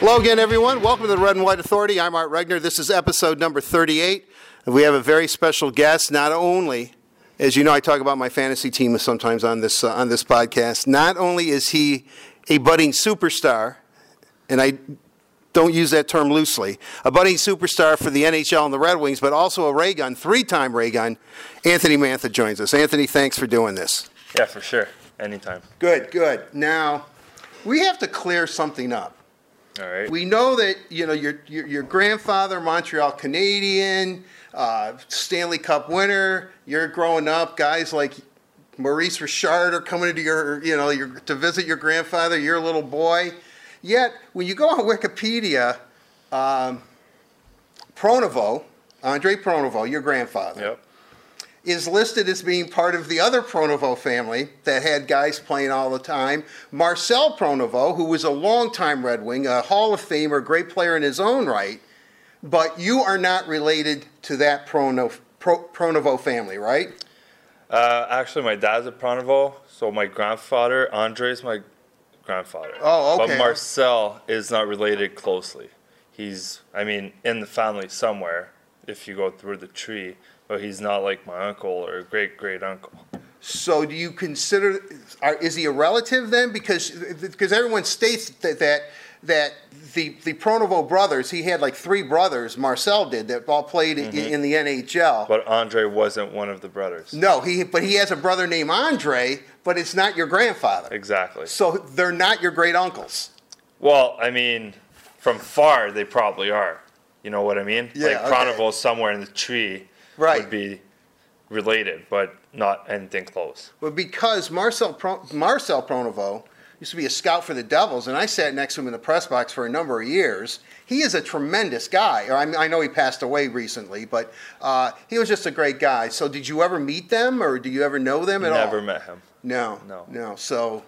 Hello again, everyone. Welcome to the Red and White Authority. I'm Art Regner. This is episode number 38. We have a very special guest. Not only, as you know, I talk about my fantasy team sometimes on this uh, on this podcast. Not only is he a budding superstar, and I don't use that term loosely, a budding superstar for the NHL and the Red Wings, but also a ray gun, three-time ray gun. Anthony Mantha joins us. Anthony, thanks for doing this. Yeah, for sure. Anytime. Good, good. Now, we have to clear something up. All right. We know that you know your your, your grandfather, Montreal Canadian, uh, Stanley Cup winner. You're growing up, guys like Maurice Richard are coming to your you know your, to visit your grandfather. You're a little boy. Yet when you go on Wikipedia, um, Pronovost, Andre Pronovost, your grandfather, yep. Is listed as being part of the other Pronovost family that had guys playing all the time. Marcel Pronovost, who was a longtime Red Wing, a Hall of Famer, great player in his own right, but you are not related to that Prono, Pro, Pronovost family, right? Uh, actually, my dad's a Pronovo, so my grandfather, Andre, is my grandfather. Oh, okay. But Marcel is not related closely. He's, I mean, in the family somewhere if you go through the tree, but he's not like my uncle or great great uncle. So do you consider, are, is he a relative then? Because, because everyone states that, that, that the, the Pronovost brothers, he had like three brothers, Marcel did, that all played in, mm-hmm. in the NHL. But Andre wasn't one of the brothers. No, he, but he has a brother named Andre, but it's not your grandfather. Exactly. So they're not your great uncles. Well, I mean, from far they probably are. You know what I mean? Yeah, like okay. Pronovost somewhere in the tree Right. would be related, but not anything close. But because Marcel, Pro, Marcel Pronovost used to be a scout for the Devils, and I sat next to him in the press box for a number of years, he is a tremendous guy. I, mean, I know he passed away recently, but uh, he was just a great guy. So did you ever meet them, or do you ever know them at all? Never met him. No, No. no. So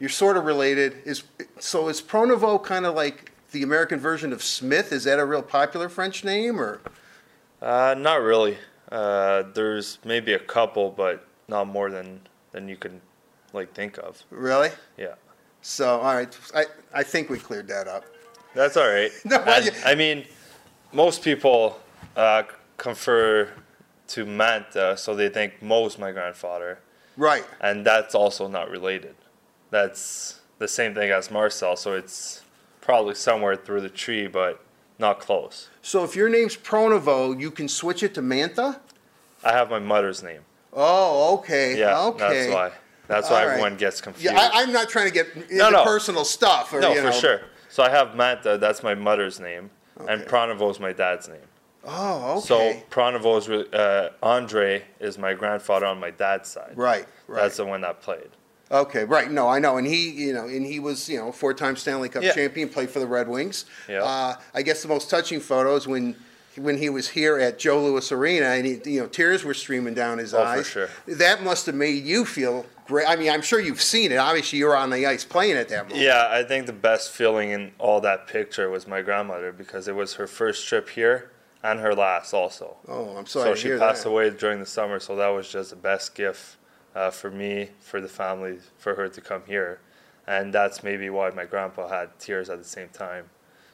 you're sort of related. Is so is Pronovost kind of like the American version of Smith? Is that a real popular French name, or Uh, not really. Uh, there's maybe a couple, but not more than than you can like think of. really? Yeah, So all right, I I think we cleared that up. that's all right. No, And, I mean, most people uh, confer to Mantha, so they think Moe's my grandfather, Right. and that's also not related. That's the same thing as Marcel, so it's probably somewhere through the tree, but not close. So if your name's Pronovost, you can switch it to Mantha? I have my mother's name. Oh, okay. Yeah, okay. that's why. That's why right. everyone gets confused. Yeah, I, I'm not trying to get into No, no. personal stuff. Or, no, for know. sure. So I have Mantha, that's my mother's name, and Okay. is my dad's name. Oh, okay. So okay. is, uh, Andre is my grandfather on my dad's side. right, right. That's the one that played. Okay, right. No, I know, and he, you know, and he was, you know, four-time Stanley Cup Yeah. champion, played for the Red Wings. Yeah. Uh, I guess the most touching photo is when, when he was here at Joe Louis Arena, and he, you know, tears were streaming down his Oh, for eyes. sure. That must have made you feel great. I mean, I'm sure you've seen it. Obviously, you were on the ice playing at that moment. Yeah, I think the best feeling in all that picture was my grandmother because it was her first trip here and her last also. Oh, I'm sorry so she passed that. away during the summer, so that was just the best gift uh, for me, for the family, for her to come here, and that's maybe why my grandpa had tears at the same time.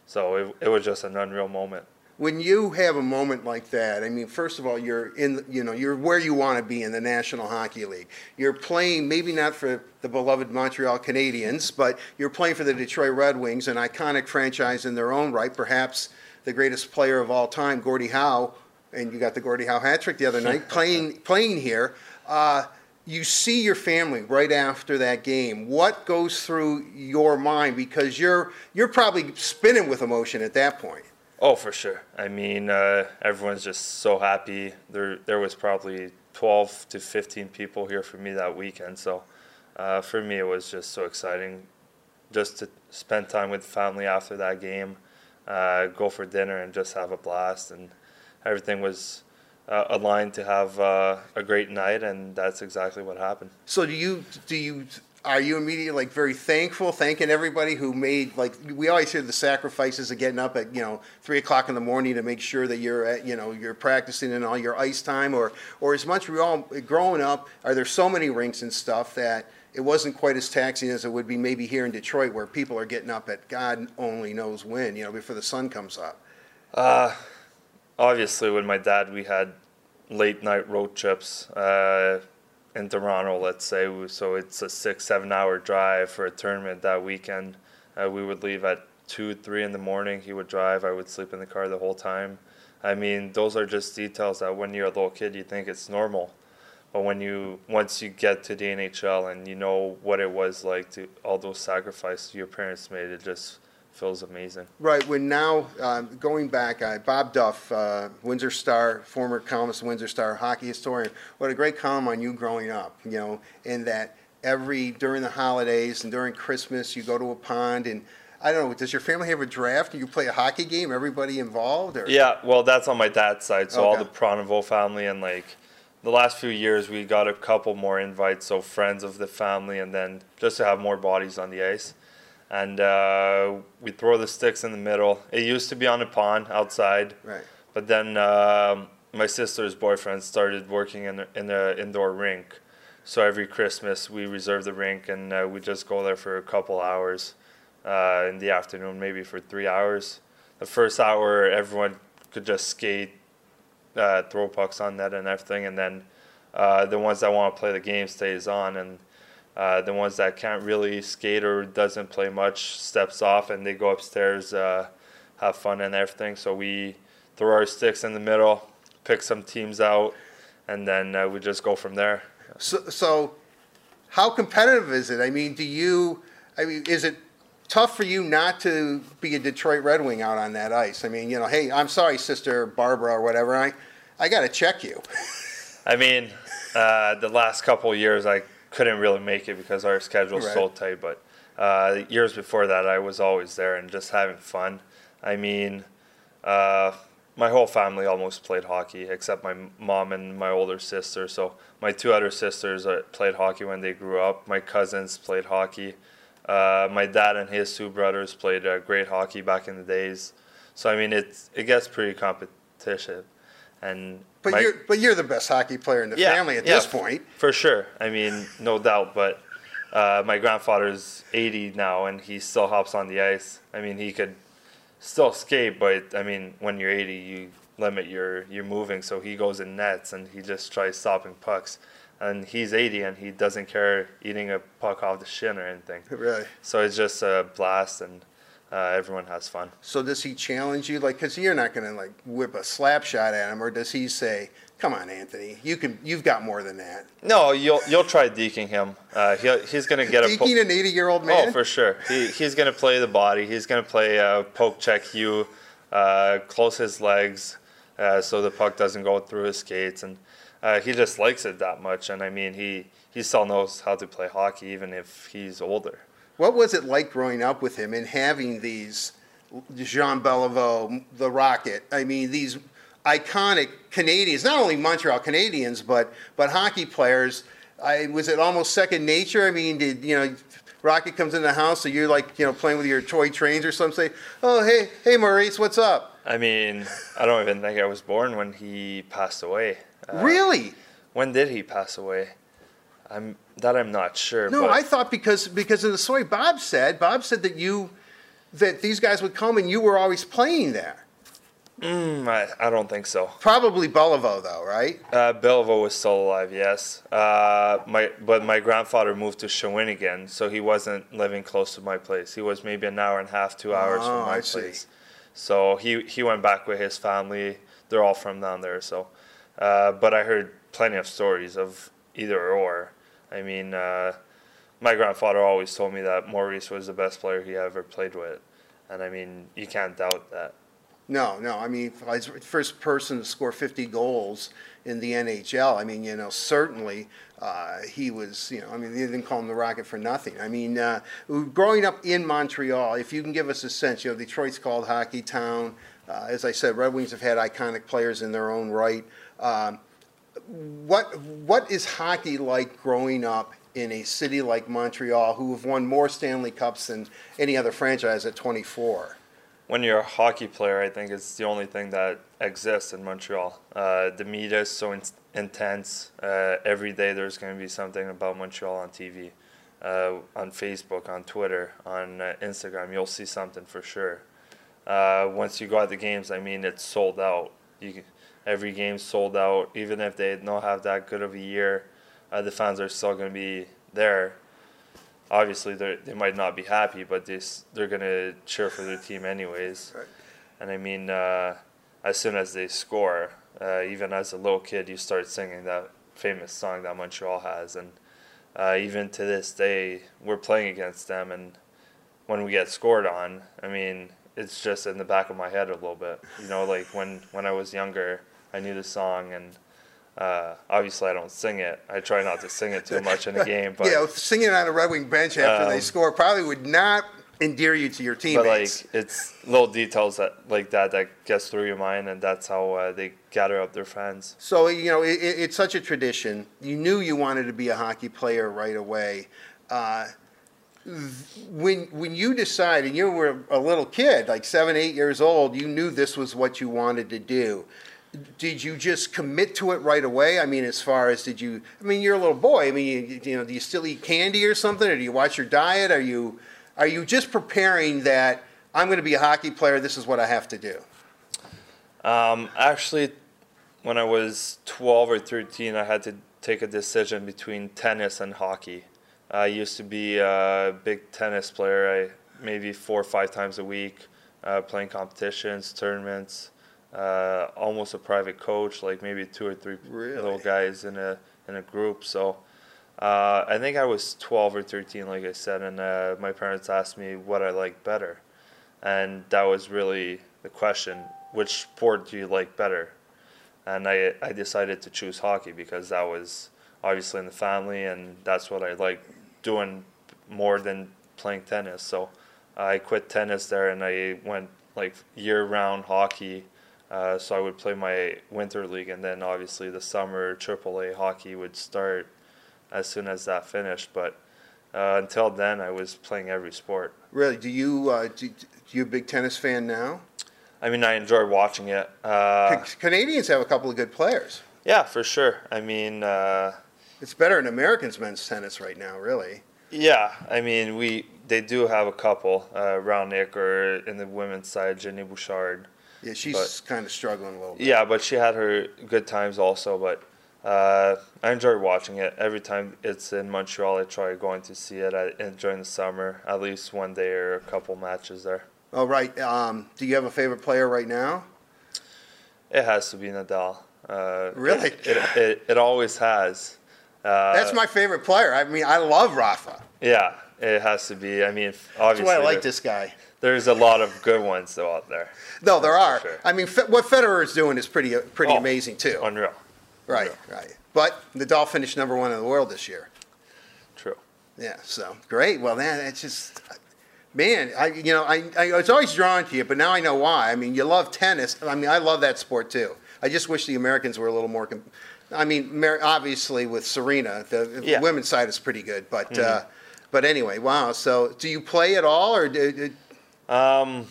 So it, it was just an unreal moment. when you have a moment like that, I mean, first of all, you're in, you know, you're where you want to be in the National Hockey League. You're playing maybe not for the beloved Montreal Canadiens, but you're playing for the Detroit Red Wings, an iconic franchise in their own right, perhaps the greatest player of all time, Gordie Howe, and you got the Gordie Howe hat trick the other night, playing playing here. Uh, you see your family right after that game. What goes through your mind because you're you're probably spinning with emotion at that point. Oh, for sure. I mean, uh, everyone's just so happy. There, there was probably 12 to 15 people here for me that weekend. So, uh, for me, it was just so exciting, just to spend time with family after that game, uh, go for dinner, and just have a blast. And everything was uh, aligned to have uh, a great night, and that's exactly what happened. So do you do you are you immediately like very thankful, thanking everybody who made like we always hear the sacrifices of getting up at you know three o'clock in the morning to make sure that you're at you know you're practicing in all your ice time, or or as much we all growing up? Are there so many rinks and stuff that it wasn't quite as taxing as it would be maybe here in Detroit, where people are getting up at God only knows when, you know, before the sun comes up. Uh, obviously, with my dad, we had late night road trips uh, in Toronto, let's say. So it's a six, seven hour drive for a tournament that weekend. Uh, we would leave at two, three in the morning. He would drive. I would sleep in the car the whole time. I mean, those are just details that when you're a little kid, you think it's normal. But when you once you get to the NHL and you know what it was like to all those sacrifices your parents made, it just feels amazing. Right. When now um, going back, uh, Bob Duff, uh, Windsor Star, former columnist, Windsor Star, hockey historian. What a great column on you growing up. You know, in that every during the holidays and during Christmas, you go to a pond and. I don't know. Does your family have a draft? Do you play a hockey game? Everybody involved? Or? Yeah, well, that's on my dad's side. So all the Pronovost family and like the last few years, we got a couple more invites. So friends of the family, and then just to have more bodies on the ice. And uh, we throw the sticks in the middle. It used to be on a pond outside, Right. but then um, my sister's boyfriend started working in the, in the indoor rink. So every Christmas we reserve the rink and uh, we just go there for a couple hours uh, in the afternoon, maybe for three hours. The first hour, everyone could just skate, uh, throw pucks on net and everything, and then uh, the ones that want to play the game stays on, and uh, the ones that can't really skate or doesn't play much steps off, and they go upstairs, uh, have fun and everything. So we throw our sticks in the middle, pick some teams out, and then uh, we just go from there. So, so how competitive is it? I mean, do you, I mean, is it tough for you not to be a Detroit Red Wing out on that ice? I mean, you know, hey, I'm sorry, Sister Barbara or whatever, I, I got to check you. I mean, uh, the last couple of years I couldn't really make it because our schedule's so tight. But uh, years before that, I was always there and just having fun. I mean, uh, my whole family almost played hockey except my mom and my older sister. So my two other sisters uh, played hockey when they grew up. My cousins played hockey. Uh, my dad and his two brothers played uh, great hockey back in the days. So I mean, it's it gets pretty competitive, and But my- you're, but you're the best hockey player in the Yeah, family at yeah, this point. For sure. I mean, no doubt. But uh, my grandfather's 80 now, and he still hops on the ice. I mean, he could still skate, but I mean, when you're 80, you limit your your moving. So he goes in nets, and he just tries stopping pucks. And he's 80, and he doesn't care eating a puck off the shin or anything. Really. So it's just a blast, and uh, everyone has fun. So does he challenge you? Like, because you're not going to like whip a slap shot at him, or does he say, "Come on, Anthony, you can, you've got more than that." No, you'll you'll try deking him. Uh, he'll, he's gonna get a. po- Deking an 80 year old man. Oh, for sure. He, he's going to play the body. He's going to play uh, poke check you, uh, close his legs uh, so the puck doesn't go through his skates. And uh, he just likes it that much. And I mean, he, he still knows how to play hockey even if he's older. What was it like growing up with him and having these Jean Beliveau, the Rocket? I mean, these iconic Canadians, not only Montreal Canadiens, but but hockey players. I was it almost second nature. I mean, did you know? Rocket comes in the house, so you're like, you know, playing with your toy trains or something. Say, oh, hey, hey, Maurice, what's up? I mean, I don't even think I was born when he passed away. Uh, really? When did he pass away? I'm that I'm not sure. No, but I thought because because of the story Bob said. Bob said that you that these guys would come and you were always playing there. Mm, I, I don't think so. Probably Beliveau, though, right? Uh, Beliveau was still alive, yes. Uh, my but my grandfather moved to Shawinigan, so he wasn't living close to my place. He was maybe an hour and a half, two hours Oh, from my I see. place. So he he went back with his family. They're all from down there. So, uh, but I heard plenty of stories of either or. I mean, uh, my grandfather always told me that Maurice was the best player he ever played with, and I mean, you can't doubt that. No, no. I mean, first person to score 50 goals in the NHL. I mean, you know, certainly uh, he was, you know, I mean, they didn't call him the Rocket for nothing. I mean, uh, growing up in Montreal, if you can give us a sense, you know, Detroit's called Hockey Town. Uh, as I said, Red Wings have had iconic players in their own right. Um, what what is hockey like growing up in a city like Montreal, who have won more Stanley Cups than any other franchise at 24? when you're a hockey player, I think it's the only thing that exists in Montreal. Uh, the media is so in- intense. Uh, every day there's going to be something about Montreal on TV, uh, on Facebook, on Twitter, on uh, Instagram. You'll see something for sure. Uh, once you go at the games, I mean, it's sold out. You can, every game's sold out. Even if they don't have that good of a year, uh, the fans are still going to be there obviously they they might not be happy, but they they're gonna cheer for their team anyways. Right. And I mean, uh, as soon as they score, uh, even as a little kid, you start singing that famous song that Montreal has, and uh, even to this day, we're playing against them, and when we get scored on, I mean, it's just in the back of my head a little bit. You know, like when when I was younger, I knew the song and. Uh, obviously, I don't sing it. I try not to sing it too much in a game, but yeah, singing on a Red Wing bench after they Um, score probably would not endear you to your teammates. but like it's little details that like that that gets through your mind, and that's how uh, they gather up their fans. So you know, it, it- it's such a tradition. You knew you wanted to be a hockey player right away. Uh, when when you decided, and you were a little kid, like seven, eight years old. You knew this was what you wanted to do. Did you just commit to it right away? I mean, as far as did you? I mean, you're a little boy. I mean, you, you know, do you still eat candy or something, or do you watch your diet? Are you are you just preparing that I'm going to be a hockey player? This is what I have to do. Um, actually, when I was 12 or 13, I had to take a decision between tennis and hockey. I used to be a big tennis player. I maybe four or five times a week, uh, playing competitions, tournaments. Uh, almost a private coach, like maybe two or three Really? little guys in a in a group. So uh, I think I was 12 or 13, like I said, and uh, my parents asked me what I liked better, and that was really the question: which sport do you like better? And I I decided to choose hockey because that was obviously in the family, and that's what I like doing more than playing tennis. So I quit tennis there, and I went like year-round hockey. Uh, so I would play my winter league, and then obviously the summer AAA hockey would start as soon as that finished. But uh, until then, I was playing every sport. Really? Do you uh, do, do you a big tennis fan now? I mean, I enjoy watching it. Uh, Canadians have a couple of good players. yeah, for sure. I mean, uh, It's better in Americans men's tennis right now, really. yeah. I mean, we they do have a couple. Uh, Raonic or in the women's side, Genie Bouchard. Yeah, she's kind of struggling a little bit. Yeah, but she had her good times also. But uh, I enjoy watching it every time it's in Montreal. I try going to see it in, during the summer, at least one day or a couple matches there. All right. Um, do you have a favorite player right now? It has to be Nadal. Uh, Really? It, it, it, it always has. Uh, That's my favorite player. I mean, I love Rafa. Yeah, it has to be. I mean, obviously. That's why I like this guy. there's a lot of good ones though out there. No, there are. Sure. I mean, what Federer is doing is pretty uh, pretty Oh, amazing too. Unreal. Right, right. But Nadal finished number one in the world this year. True. Yeah, so great. Well, then it's just, man, I you know I, I was always drawn to you, but now I know why. I mean, you love tennis. I mean, I love that sport too. I just wish the Americans were a little more. I mean, Mer- obviously with Serena, the Yeah. women's side is pretty good, but uh, but anyway, wow. So, do you play at all, or do, do- Um,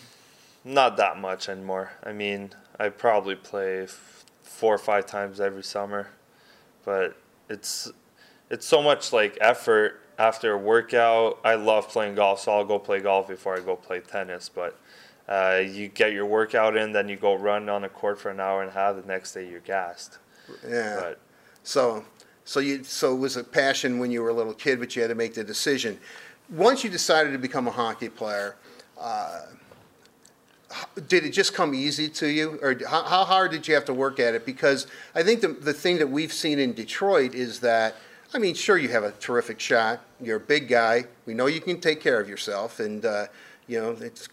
not that much anymore. I mean, I probably play f- four or five times every summer, but it's it's so much like effort after a workout. I love playing golf, so I'll go play golf before I go play tennis. But uh, you get your workout in, then you go run on a court for an hour and a half. The next day you're gassed. yeah? But So, so you, so it was a passion when you were a little kid, but you had to make the decision. Once you decided to become a hockey player, uh, did it just come easy to you, or how, how hard did you have to work at it? Because I think the the thing that we've seen in Detroit is that, I mean, sure you have a terrific shot, you're a big guy, we know you can take care of yourself, and uh, you know it's,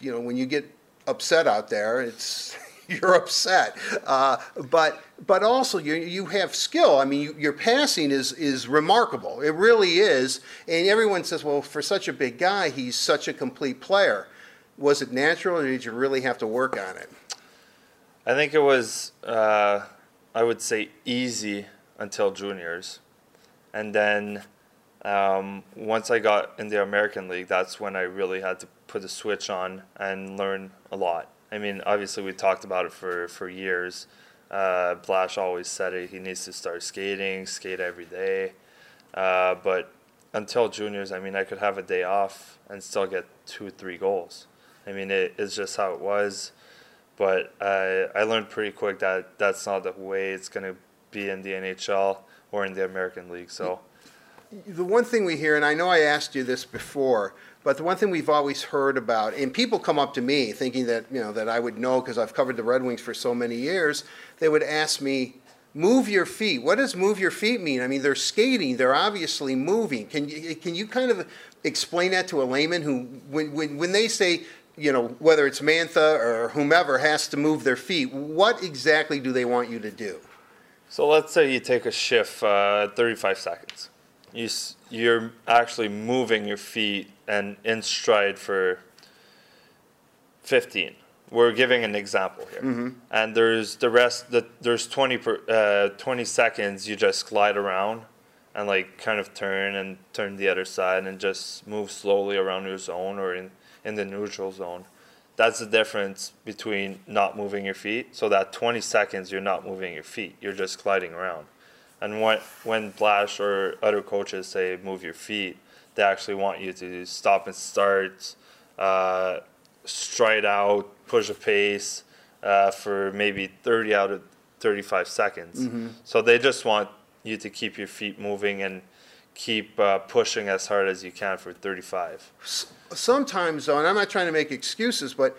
you know when you get upset out there, it's you're upset. Uh, but but also you you have skill. I mean, you, your passing is is remarkable. It really is. And everyone says, well, for such a big guy, he's such a complete player. Was it natural, or did you really have to work on it? I think it was, uh, I would say, easy until juniors, and then Um, once I got in the American League, that's when I really had to put the switch on and learn a lot. I mean, obviously we talked about it for for years. Uh, Blash always said it. He needs to start skating, skate every day. Uh, but until juniors, I mean, I could have a day off and still get two, three goals. I mean, it, it's just how it was. But I, I learned pretty quick that that's not the way it's going to be in the NHL or in the American League. So The one thing we hear, and I know I asked you this before, but the one thing we've always heard about, and people come up to me thinking that, you know, that I would know because I've covered the Red Wings for so many years, they would ask me, move your feet. What does move your feet mean? I mean, they're skating, they're obviously moving. Can you, can you kind of explain that to a layman who, when, when, when they say, you know, whether it's Mantha or whomever has to move their feet, what exactly do they want you to do? So let's say you take a shift, uh, 35 seconds. You, you're actually moving your feet and in stride for 15. We're giving an example here. And there's the rest, the, there's 20, per, uh, 20 seconds you just glide around and like kind of turn and turn the other side and just move slowly around your zone or in, in the neutral zone. That's the difference between not moving your feet. So that 20 seconds, you're not moving your feet. You're just gliding around. And when when Blash or other coaches say move your feet, they actually want you to stop and start, uh, stride out, push a pace uh, for maybe 30 out of 35 seconds. So they just want you to keep your feet moving and keep uh, pushing as hard as you can for 35. sometimes though, and I'm not trying to make excuses, but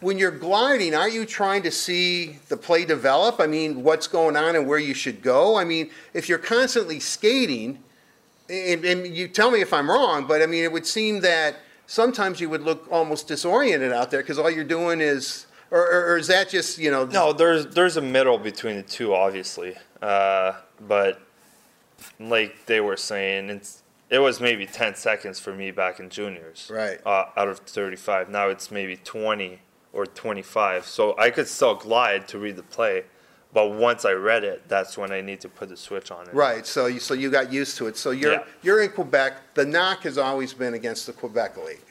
when you're gliding, aren't you trying to see the play develop? I mean, what's going on and where you should go? I mean, if you're constantly skating, and, and you tell me if I'm wrong, but I mean, it would seem that sometimes you would look almost disoriented out there because all you're doing is, or, or, or is that just, you know? No, there's there's a middle between the two, obviously. Uh, but like they were saying, it's it was maybe ten seconds for me back in juniors. Right. Uh, out of thirty-five, now it's maybe twenty or twenty-five. So I could still glide to read the play, but once I read it, that's when I need to put the switch on it. Right, so you, so you got used to it. So you're, Yeah. you're in Quebec. The knock has always been against the Quebec League,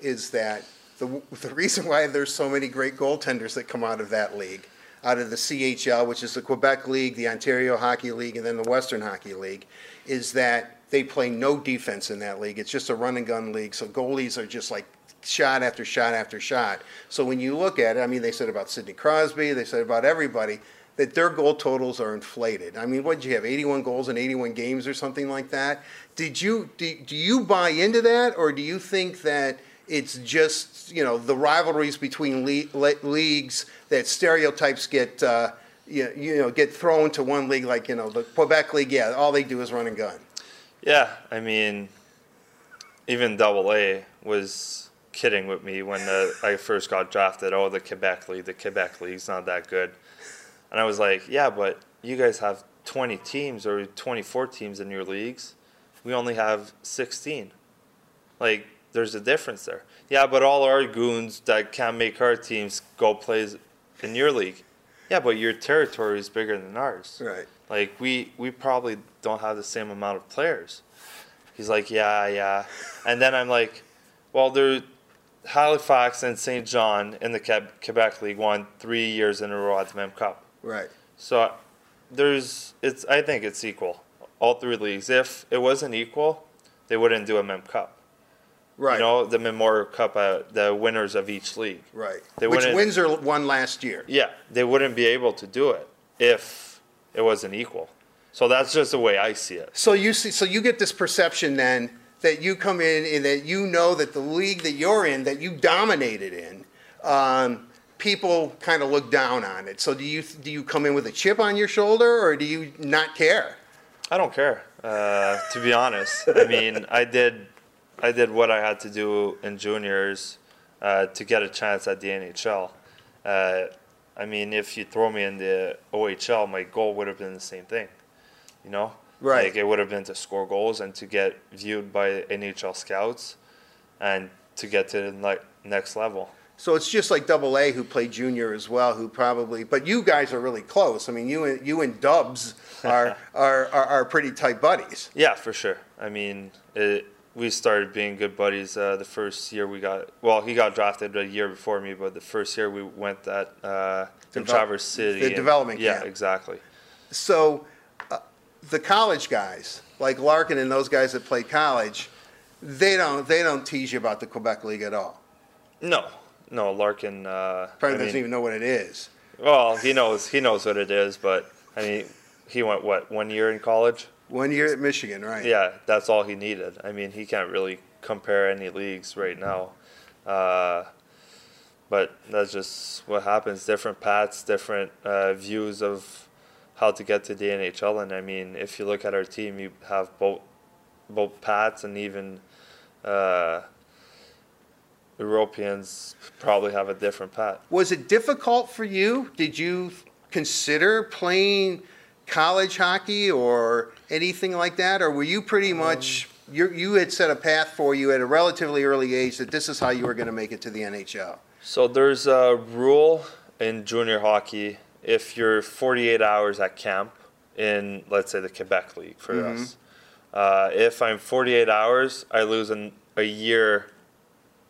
is that the, the reason why there's so many great goaltenders that come out of that league, out of the CHL, which is the Quebec League, the Ontario Hockey League, and then the Western Hockey League, is that they play no defense in that league. It's just a run and gun league, so goalies are just like shot after shot after shot. So when you look at it, I mean, they said about Sidney Crosby, they said about everybody, that their goal totals are inflated. I mean, what did you have, 81 goals in 81 games or something like that? Did you, do, do you buy into that, or do you think that it's just, you know, the rivalries between le- le- leagues that stereotypes get, uh, you, you know, get thrown to one league, like, you know, the Quebec League, yeah, all they do is run and gun. Yeah, I mean, even Double A was kidding with me when uh, I first got drafted. Oh, the Quebec League, the Quebec League's not that good, and I was like, yeah, but you guys have 20 teams or 24 teams in your leagues. We only have 16. Like, there's a difference there. Yeah, but all our goons that can't make our teams go plays in your league. Yeah, but your territory is bigger than ours. Right. Like we we probably don't have the same amount of players. He's like, yeah, yeah, and then I'm like, well, there, Halifax and St. John in the Quebec League won three years in a row at the Mem Cup. Right. So there's it's I think it's equal. All three leagues. If it wasn't equal, they wouldn't do a Mem Cup. Right. You know, the Memorial Cup, uh, the winners of each league. Right. They Which wouldn't- Windsor won last year. Yeah, they wouldn't be able to do it if it wasn't equal. So that's just the way I see it. So you see, so you get this perception then that you come in and that you know that the league that you're in, that you dominated in, um, people kind of look down on it. So do you do you come in with a chip on your shoulder, or do you not care? I don't care, uh, to be honest. I mean, I did, I did what I had to do in juniors uh, to get a chance at the NHL. Uh, I mean, if you throw me in the OHL, my goal would have been the same thing. You know, Right. Like it would have been to score goals and to get viewed by NHL scouts, and to get to the ne- next level. So it's just like Double A who played junior as well, who probably. But you guys are really close. I mean, you and you and Dubs are are, are, are pretty tight buddies. Yeah, for sure. I mean, it, we started being good buddies uh, the first year we got. Well, he got drafted a year before me, but the first year we went that uh, in Traverse City. the and- development Yeah, camp. exactly. So the college guys, like Larkin and those guys that played college, they don't they don't tease you about the Quebec League at all. No, no, Larkin. Uh, Probably I doesn't mean, even know what it is. Well, he knows he knows what it is, but I mean, he went what one year in college. One year at Michigan, right? Yeah, that's all he needed. I mean, he can't really compare any leagues right now. Uh, but that's just what happens. Different paths, different uh, views of how to get to the NHL. And I mean, if you look at our team, you have both both paths and even uh, Europeans probably have a different path. Was it difficult for you? Did you consider playing college hockey or anything like that, or were you pretty much you you had set a path for you at a relatively early age that this is how you were going to make it to the NHL? So there's a rule in junior hockey if you're 48 hours at camp in, let's say, the Quebec League for Mhm. us. Uh, if I'm 48 hours, I lose an, a year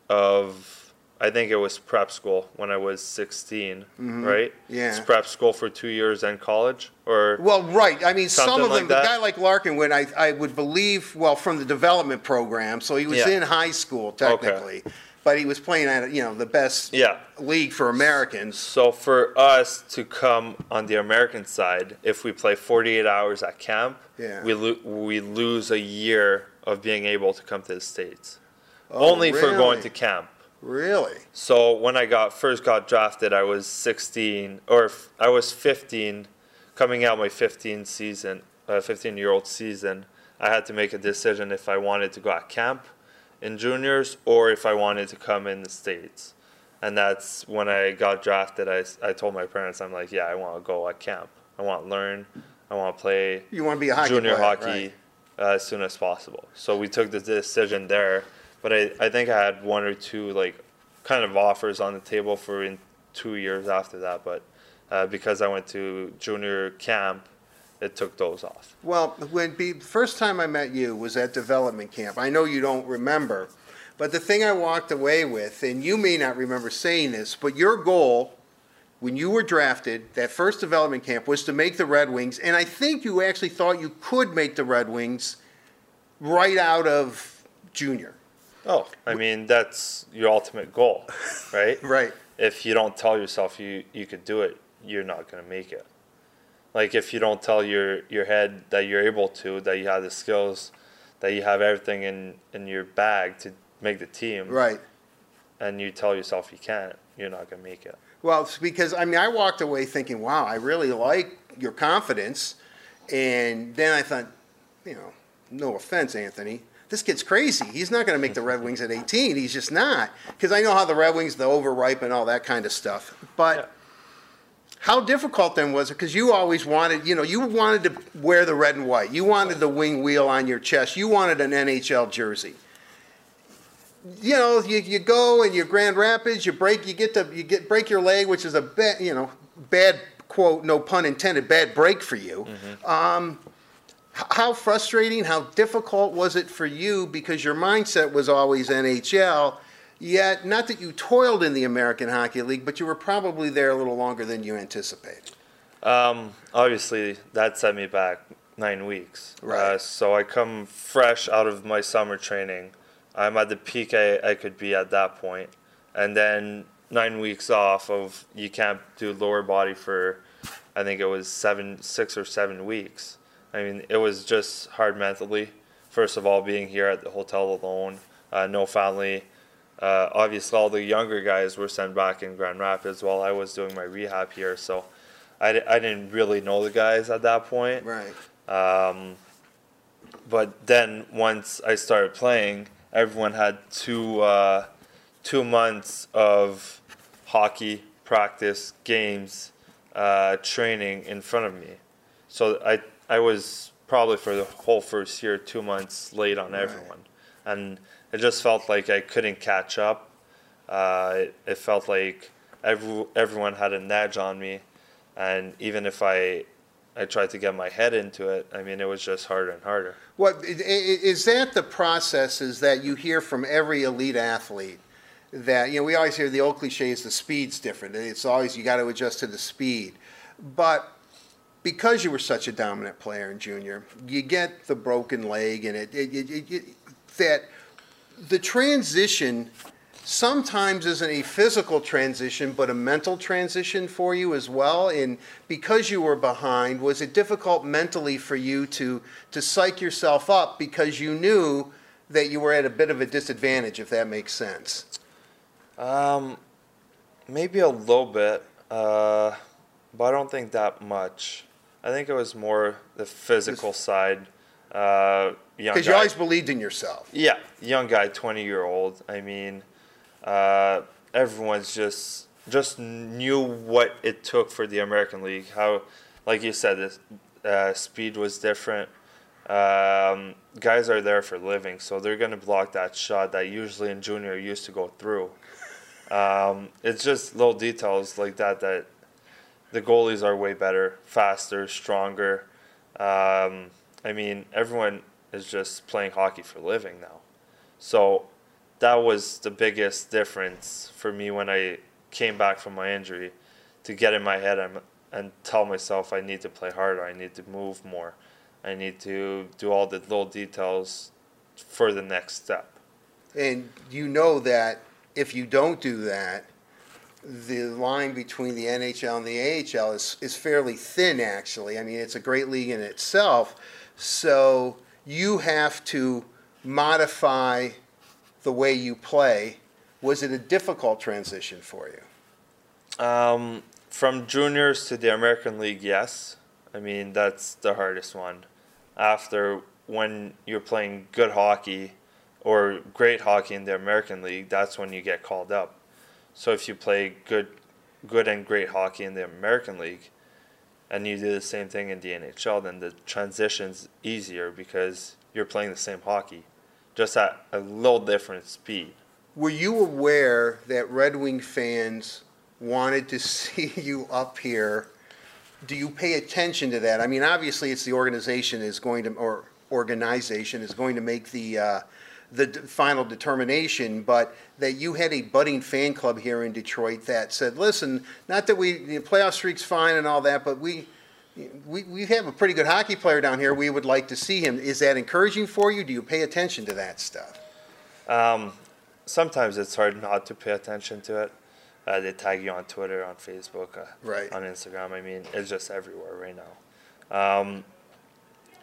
of, I think it was prep school when I was 16, right? Mm-hmm. Yeah. It's prep school for two years and college, or Well, right. I mean, some of them. like the guy like Larkin, when I I would believe, well, from the development program, so he was Yeah. in high school technically, but he was playing at you know the best yeah. league for Americans. So for us to come on the American side, if we play 48 hours at camp, Yeah. we lo- we lose a year of being able to come to the states. Oh, Only for going to camp. Really? So when I got first got drafted, I was 16 or f- I was 15, coming out my 15 season, uh, 15 year old season. I had to make a decision if I wanted to go at camp in juniors or if I wanted to come in the states. And that's when I got drafted. I, I told my parents, I'm like, yeah, I want to go at camp. I want to learn. I want to play You want to be a hockey junior player, hockey right? uh, as soon as possible. So we took the decision there. But I, I think I had one or two like kind of offers on the table for in two years after that. But uh, because I went to junior camp, it took those off. Well, when be, first time I met you was at development camp. I know you don't remember, but the thing I walked away with, and you may not remember saying this, but your goal when you were drafted, that first development camp, was to make the Red Wings, and I think you actually thought you could make the Red Wings right out of junior. Oh, I mean that's your ultimate goal, right? Right. if you don't tell yourself you, you could do it, you're not going to make it. Like if you don't tell your, your head that you're able to, that you have the skills, that you have everything in, in your bag to make the team, Right. and you tell yourself you can't, you're not going to make it. Well, because I mean, I walked away thinking, "Wow, I really like your confidence," and then I thought, you know, no offense, Anthony, this kid's crazy. He's not going to make the Red Wings at 18. He's just not. Because I know how the Red Wings, the overripe and all that kind of stuff. But Yeah. How difficult then was it? Because you always wanted, you know, you wanted to wear the red and white. You wanted the wing wheel on your chest. You wanted an NHL jersey. You know, you, you go and you're Grand Rapids, you break, you get to, you get, break your leg, which is a bad, you know, bad quote, no pun intended, bad break for you. Um, how frustrating, how difficult was it for you? Because your mindset was always NHL, yet not that you toiled in the American Hockey League, but you were probably there a little longer than you anticipated. Um, obviously, that set me back nine weeks. Right. Uh, so I come fresh out of my summer training. I'm at the peak I, I could be at that point. And then nine weeks off of you can't do lower body for, I think it was seven, six or seven weeks. I mean, it was just hard mentally. First of all, being here at the hotel alone, uh, no family. Uh, obviously, all the younger guys were sent back in Grand Rapids while I was doing my rehab here. So I, I didn't really know the guys at that point. Right. Um, but then once I started playing, everyone had two uh, two months of hockey practice, games, uh, training in front of me. So I I was probably for the whole first year two months late on Right. everyone, and it just felt like I couldn't catch up. Uh, it, it felt like every, everyone had a nudge on me, and even if I I tried to get my head into it, I mean, it was just harder and harder. What, is that the processes that you hear from every elite athlete? That, you know, we always hear the old cliche is the speed's different. It's always, you got to adjust to the speed. But because you were such a dominant player in junior, you get the broken leg and it, it, it, it, it- that the transition sometimes isn't a physical transition, but a mental transition for you as well. And because you were behind, was it difficult mentally for you to to psych yourself up because you knew that you were at a bit of a disadvantage, if that makes sense? Um, maybe a little bit, uh, but I don't think that much. I think it was more the physical side. Uh, young Because you always believed in yourself. Yeah, young guy, twenty year old. I mean, uh, everyone's just just knew what it took for the American League. How, like you said, this uh, speed was different. Um, guys are there for living, so they're gonna block that shot that usually in junior used to go through. Um, it's just little details like that that the goalies are way better, faster, stronger. Um, I mean, everyone is just playing hockey for living now. So that was the biggest difference for me when I came back from my injury to get in my head and, and tell myself I need to play harder, I need to move more, I need to do all the little details for the next step. And you know that if you don't do that, the line between the NHL and the AHL is, is fairly thin, actually. I mean, it's a great league in itself. So you have to modify the way you play. Was it a difficult transition for you? Um, from juniors to the American League, yes. I mean, that's the hardest one. After when you're playing good hockey or great hockey in the American League, that's when you get called up. So if you play good, good and great hockey in the American League, and you do the same thing in the NHL, then the transition's easier because you're playing the same hockey, just at a little different speed. Were you aware that Red Wing fans wanted to see you up here? Do you pay attention to that? I mean, obviously, it's the organization is going to, or organization is going to make the, uh, the d- final determination, but that you had a budding fan club here in Detroit that said, listen, not that we, the playoff streak's fine and all that, but we, we, we have a pretty good hockey player down here. We would like to see him. Is that encouraging for you? Do you pay attention to that stuff? Um, sometimes it's hard not to pay attention to it. Uh, they tag you on Twitter, on Facebook, uh, Right. on Instagram. I mean, it's just everywhere right now. Um,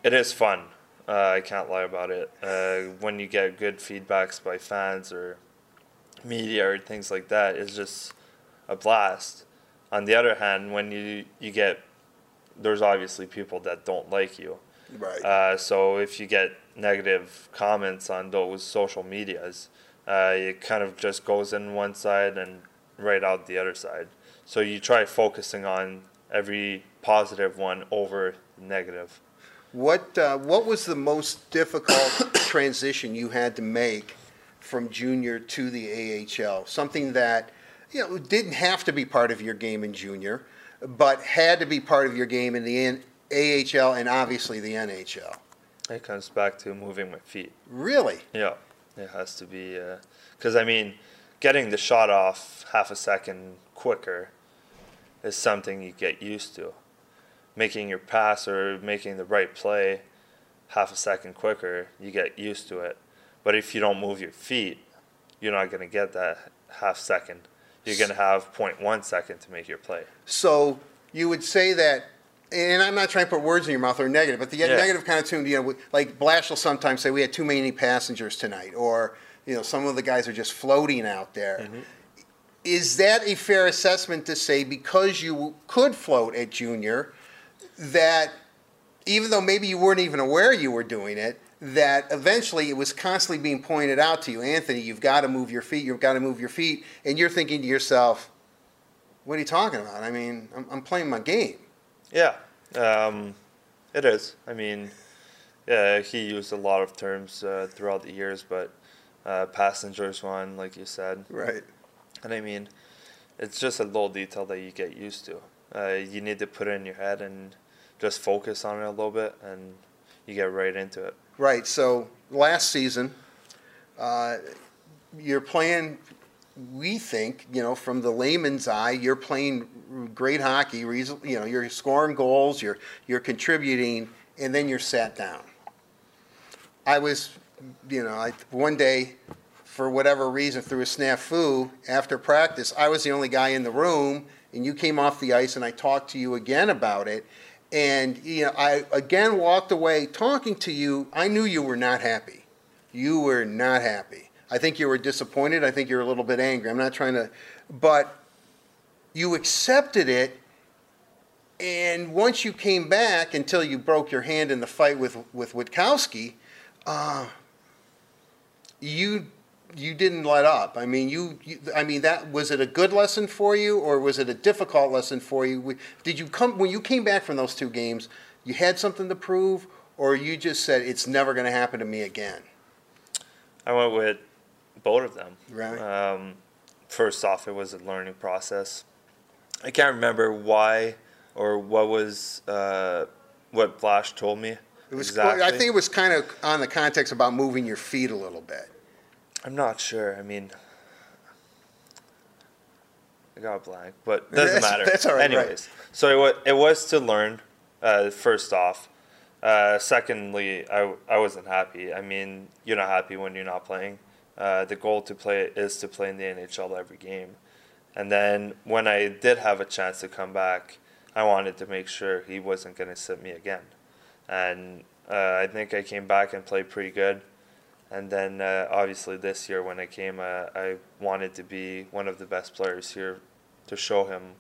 it is fun. Uh, I can't lie about it. Uh, when you get good feedbacks by fans or media or things like that, it's just a blast. On the other hand, when you you get there's obviously people that don't like you. Right. Uh, so if you get negative comments on those social medias, uh, it kind of just goes in one side and right out the other side. So you try focusing on every positive one over negative. What, uh, what was the most difficult transition you had to make from junior to the AHL? Something that, you know, didn't have to be part of your game in junior, but had to be part of your game in the N- AHL and obviously the NHL. It comes back to moving my feet. Really? Yeah, it has to be because I mean, getting the shot off half a second quicker is something you get used to. Making your pass or making the right play half a second quicker, you get used to it. But if you don't move your feet, you're not going to get that half second. You're going to have 0.1 second to make your play. So you would say that, and I'm not trying to put words in your mouth or negative, but the Yeah. negative kind of tune, you know, like Blash will sometimes say, we had too many passengers tonight, or, you know, some of the guys are just floating out there. Mm-hmm. Is that a fair assessment to say because you could float at junior, that even though maybe you weren't even aware you were doing it, that eventually it was constantly being pointed out to you, Anthony, you've got to move your feet, you've got to move your feet, and you're thinking to yourself, what are you talking about? I mean, I'm, I'm playing my game. Yeah, um, it is. I mean, yeah, he used a lot of terms uh, throughout the years, but uh, passengers one, like you said, Right. And I mean, it's just a little detail that you get used to. Uh, you need to put it in your head and just focus on it a little bit, and you get right into it. Right, so last season, uh, you're playing, we think, you know, from the layman's eye, you're playing great hockey, you know, you're scoring goals, you're, you're contributing, and then you're sat down. I was, you know, I, one day, for whatever reason, through a snafu, after practice, I was the only guy in the room, and you came off the ice, and I talked to you again about it. And, you know, I again walked away talking to you. I knew you were not happy. You were not happy. I think you were disappointed. I think you're a little bit angry. I'm not trying to, but you accepted it. And once you came back, until you broke your hand in the fight with with Witkowski, uh, you you didn't let up. I mean, you, you. I mean, that was it a good lesson for you, or was it a difficult lesson for you? We- Did you come when you came back from those two games? You had something to prove, or you just said it's never going to happen to me again? I went with both of them. Right. Um, first off, it was a learning process. I can't remember why or what was uh, what Blash told me. It was. exactly. I think it was kind of on the context about moving your feet a little bit. I'm not sure. I mean, I got blank, but doesn't That's- matter. that's all right, right. Anyways, so it was, it was to learn. Uh, first off, uh, secondly, I I wasn't happy. I mean, you're not happy when you're not playing. Uh, the goal to play is to play in the NHL every game, and then when I did have a chance to come back, I wanted to make sure he wasn't going to sit me again, and uh, I think I came back and played pretty good. And then uh, obviously this year when I came, uh, I wanted to be one of the best players here to show him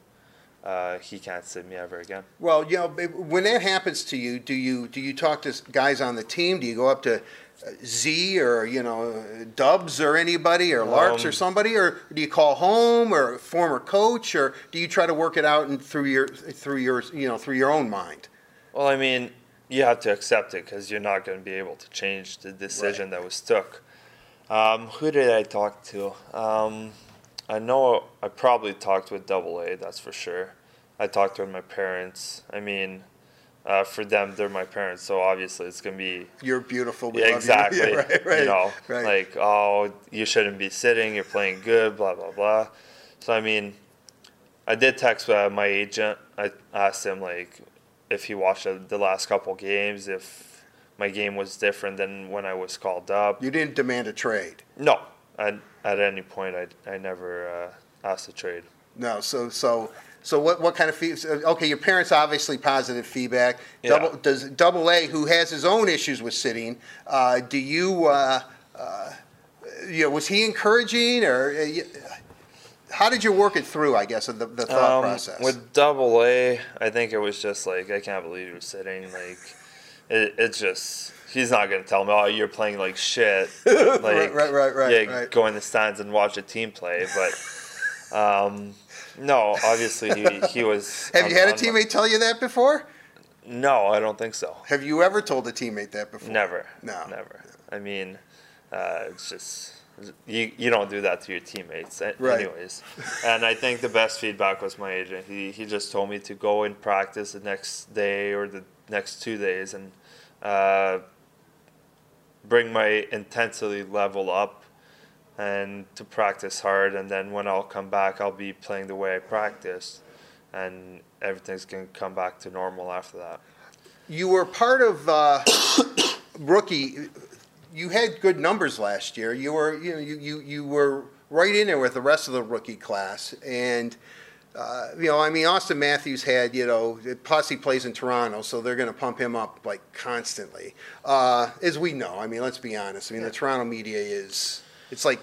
uh, he can't sit me ever again. Well, you know, when that happens to you, do you do you talk to guys on the team? Do you go up to uh, Z or you know Dubs or anybody or Larks or Um, somebody, or do you call home or former coach, or do you try to work it out and through your through your you know through your own mind? Well, I mean, you have to accept it because you're not going to be able to change the decision that was took. Um, who did I talk to? Um, I know I probably talked with Double A, that's for sure. I talked with my parents. I mean, uh, for them, they're my parents, so obviously it's going to be You're beautiful. We Yeah, love you. exactly. Yeah, right, right, you know, right. like, oh, you shouldn't be sitting. You're playing good. Blah blah blah. So I mean, I did text uh, my agent. I asked him like if he watched the- the last couple games, if my game was different than when I was called up. you didn't demand a trade. No, at at any point I I never uh, asked to trade. No, so so so what what kind of fee? Okay, your parents obviously positive feedback. Yeah. Double does Double A, who has his own issues with sitting. Uh, do you? Uh, uh, you know, was he encouraging or? How did you work it through? I guess the, the thought Um, process. With double A, I think it was just like I can't believe you're sitting. Like it, it's just he's not gonna tell me, oh, you're playing like shit. Like right, right, right, right, yeah, right. go in the stands and watch a team play. But um, no, obviously he he was. Have on- you had a teammate tell you that before? No, I don't think so. Have you ever told a teammate that before? Never. No. Never. I mean, uh, it's just you you don't do that to your teammates, Right. anyways. and I think the best feedback was my agent. He he just told me to go and practice the next day or the next two days and uh, bring my intensity level up and to practice hard. And then when I'll come back, I'll be playing the way I practiced, and everything's gonna come back to normal after that. You were part of uh, rookie. You had good numbers last year. You were, you know, you, you, you were right in there with the rest of the rookie class. And, uh, you know, I mean, Auston Matthews had, you know, plus he plays in Toronto, so they're going to pump him up like constantly. Uh, as we know, I mean, let's be honest. I mean, the Toronto media is, it's like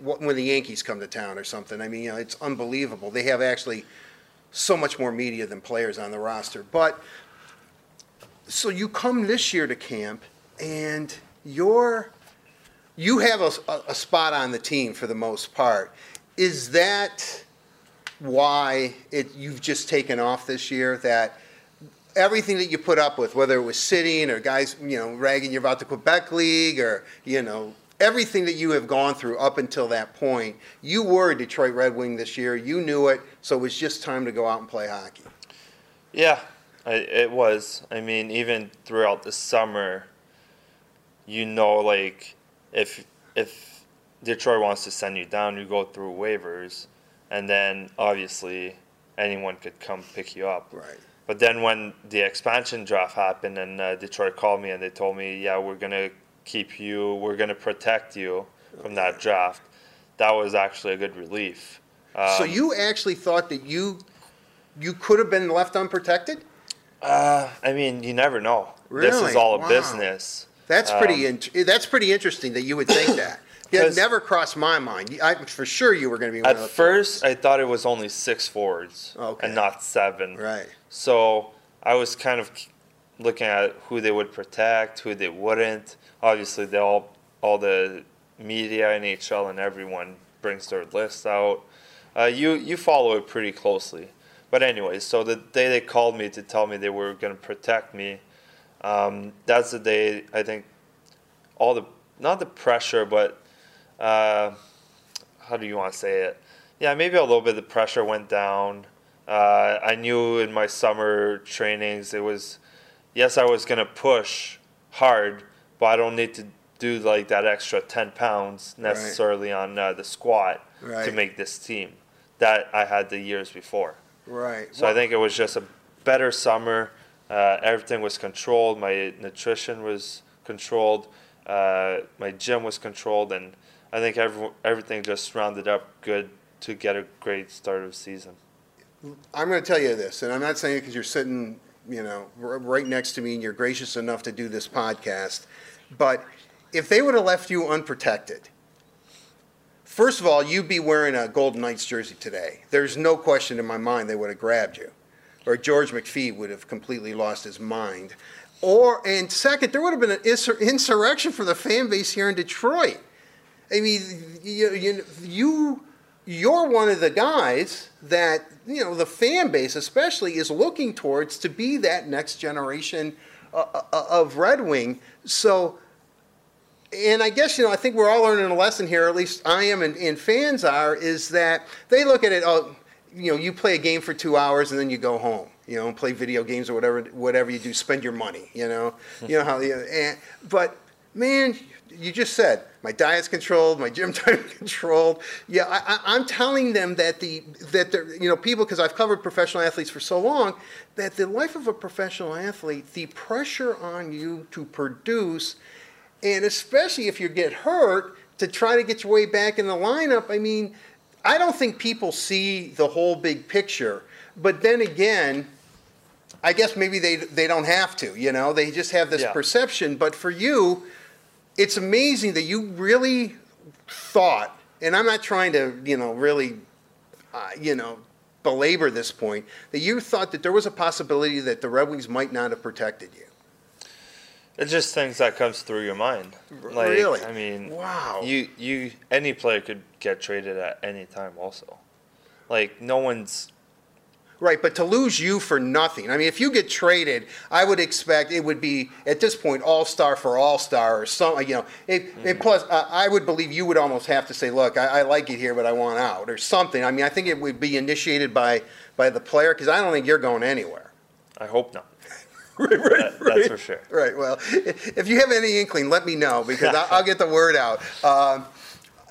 when the Yankees come to town or something. I mean, you know, it's unbelievable. They have actually so much more media than players on the roster. But, so you come this year to camp and you're you have a, a spot on the team for the most part is that why it you've just taken off this year that everything that you put up with whether it was sitting or guys you know ragging you about the quebec league or you know everything that you have gone through up until that point, you were a Detroit Red Wing this year. You knew it, so it was just time to go out and play hockey. Yeah, I, it was. I mean, even throughout the summer, you know, like if if Detroit wants to send you down, you go through waivers, and then obviously anyone could come pick you up. Right. But then when the expansion draft happened and uh, Detroit called me and they told me, yeah, we're gonna keep you, we're gonna protect you from that draft. That was actually a good relief. so Um, you actually thought that you you could have been left unprotected? Uh, I mean, you never know. This is all a Wow. business. That's pretty. Um, in, that's pretty interesting that you would think that. Yeah, it never crossed my mind. I, for sure, you were going to be one At first, I thought it was only six forwards Okay. and not seven. Right. So I was kind of looking at who they would protect, who they wouldn't. Obviously, they all all the media, NHL, and everyone brings their list out. Uh, you you follow it pretty closely. But anyway, so the day they called me to tell me they were going to protect me, um, that's the day I think all the not the pressure, but uh, how do you want to say it? Yeah, maybe a little bit of the pressure went down. Uh, I knew in my summer trainings it was, yes, I was gonna push hard, but I don't need to do like that extra ten pounds necessarily on uh, the squat to make this team that I had the years before. Right. So I think it was just a better summer. Uh, everything was controlled. My nutrition was controlled. Uh, my gym was controlled, and I think every, everything just rounded up good to get a great start of season. I'm going to tell you this, and I'm not saying it because you're sitting, you know, right next to me and you're gracious enough to do this podcast. But if they would have left you unprotected, first of all, you'd be wearing a Golden Knights jersey today. There's no question in my mind they would have grabbed you, or George McPhee would have completely lost his mind. Or and second, there would have been an insurrection for the fan base here in Detroit. I mean, you, you, you, you're one of the guys that, you know, the fan base especially is looking towards to be that next generation uh, uh, of Red Wing. So, and I guess, you know, I think we're all learning a lesson here, at least I am and, and fans are, is that they look at it, oh, you know, you play a game for two hours and then you go home, you know, and play video games or whatever, whatever you do, spend your money, you know, you know how, you and, but man, you just said my diet's controlled, my gym time controlled. Yeah, I, I'm telling them that the that the you know people because I've covered professional athletes for so long that the life of a professional athlete, the pressure on you to produce, and especially if you get hurt, to try to get your way back in the lineup. I mean, I don't think people see the whole big picture. But then again, I guess maybe they they don't have to. You know, they just have this Yeah. perception. But for you, it's amazing that you really thought, and I'm not trying to, you know, really, uh, you know, belabor this point, that you thought that there was a possibility that the Red Wings might not have protected you. It's just things that comes through your mind. Like, really? I mean, Wow. you you any player could get traded at any time. Also, like no one's Right, but to lose you for nothing. I mean, if you get traded, I would expect it would be at this point all star for all star or some. You know, it, and plus, uh, I would believe you would almost have to say, "Look, I, I like it here, but I want out" or something. I mean, I think it would be initiated by by the player because I don't think you're going anywhere. I hope not. right, right, That- that's for sure. Right. Well, if you have any inkling, let me know because I'll, I'll get the word out. Um,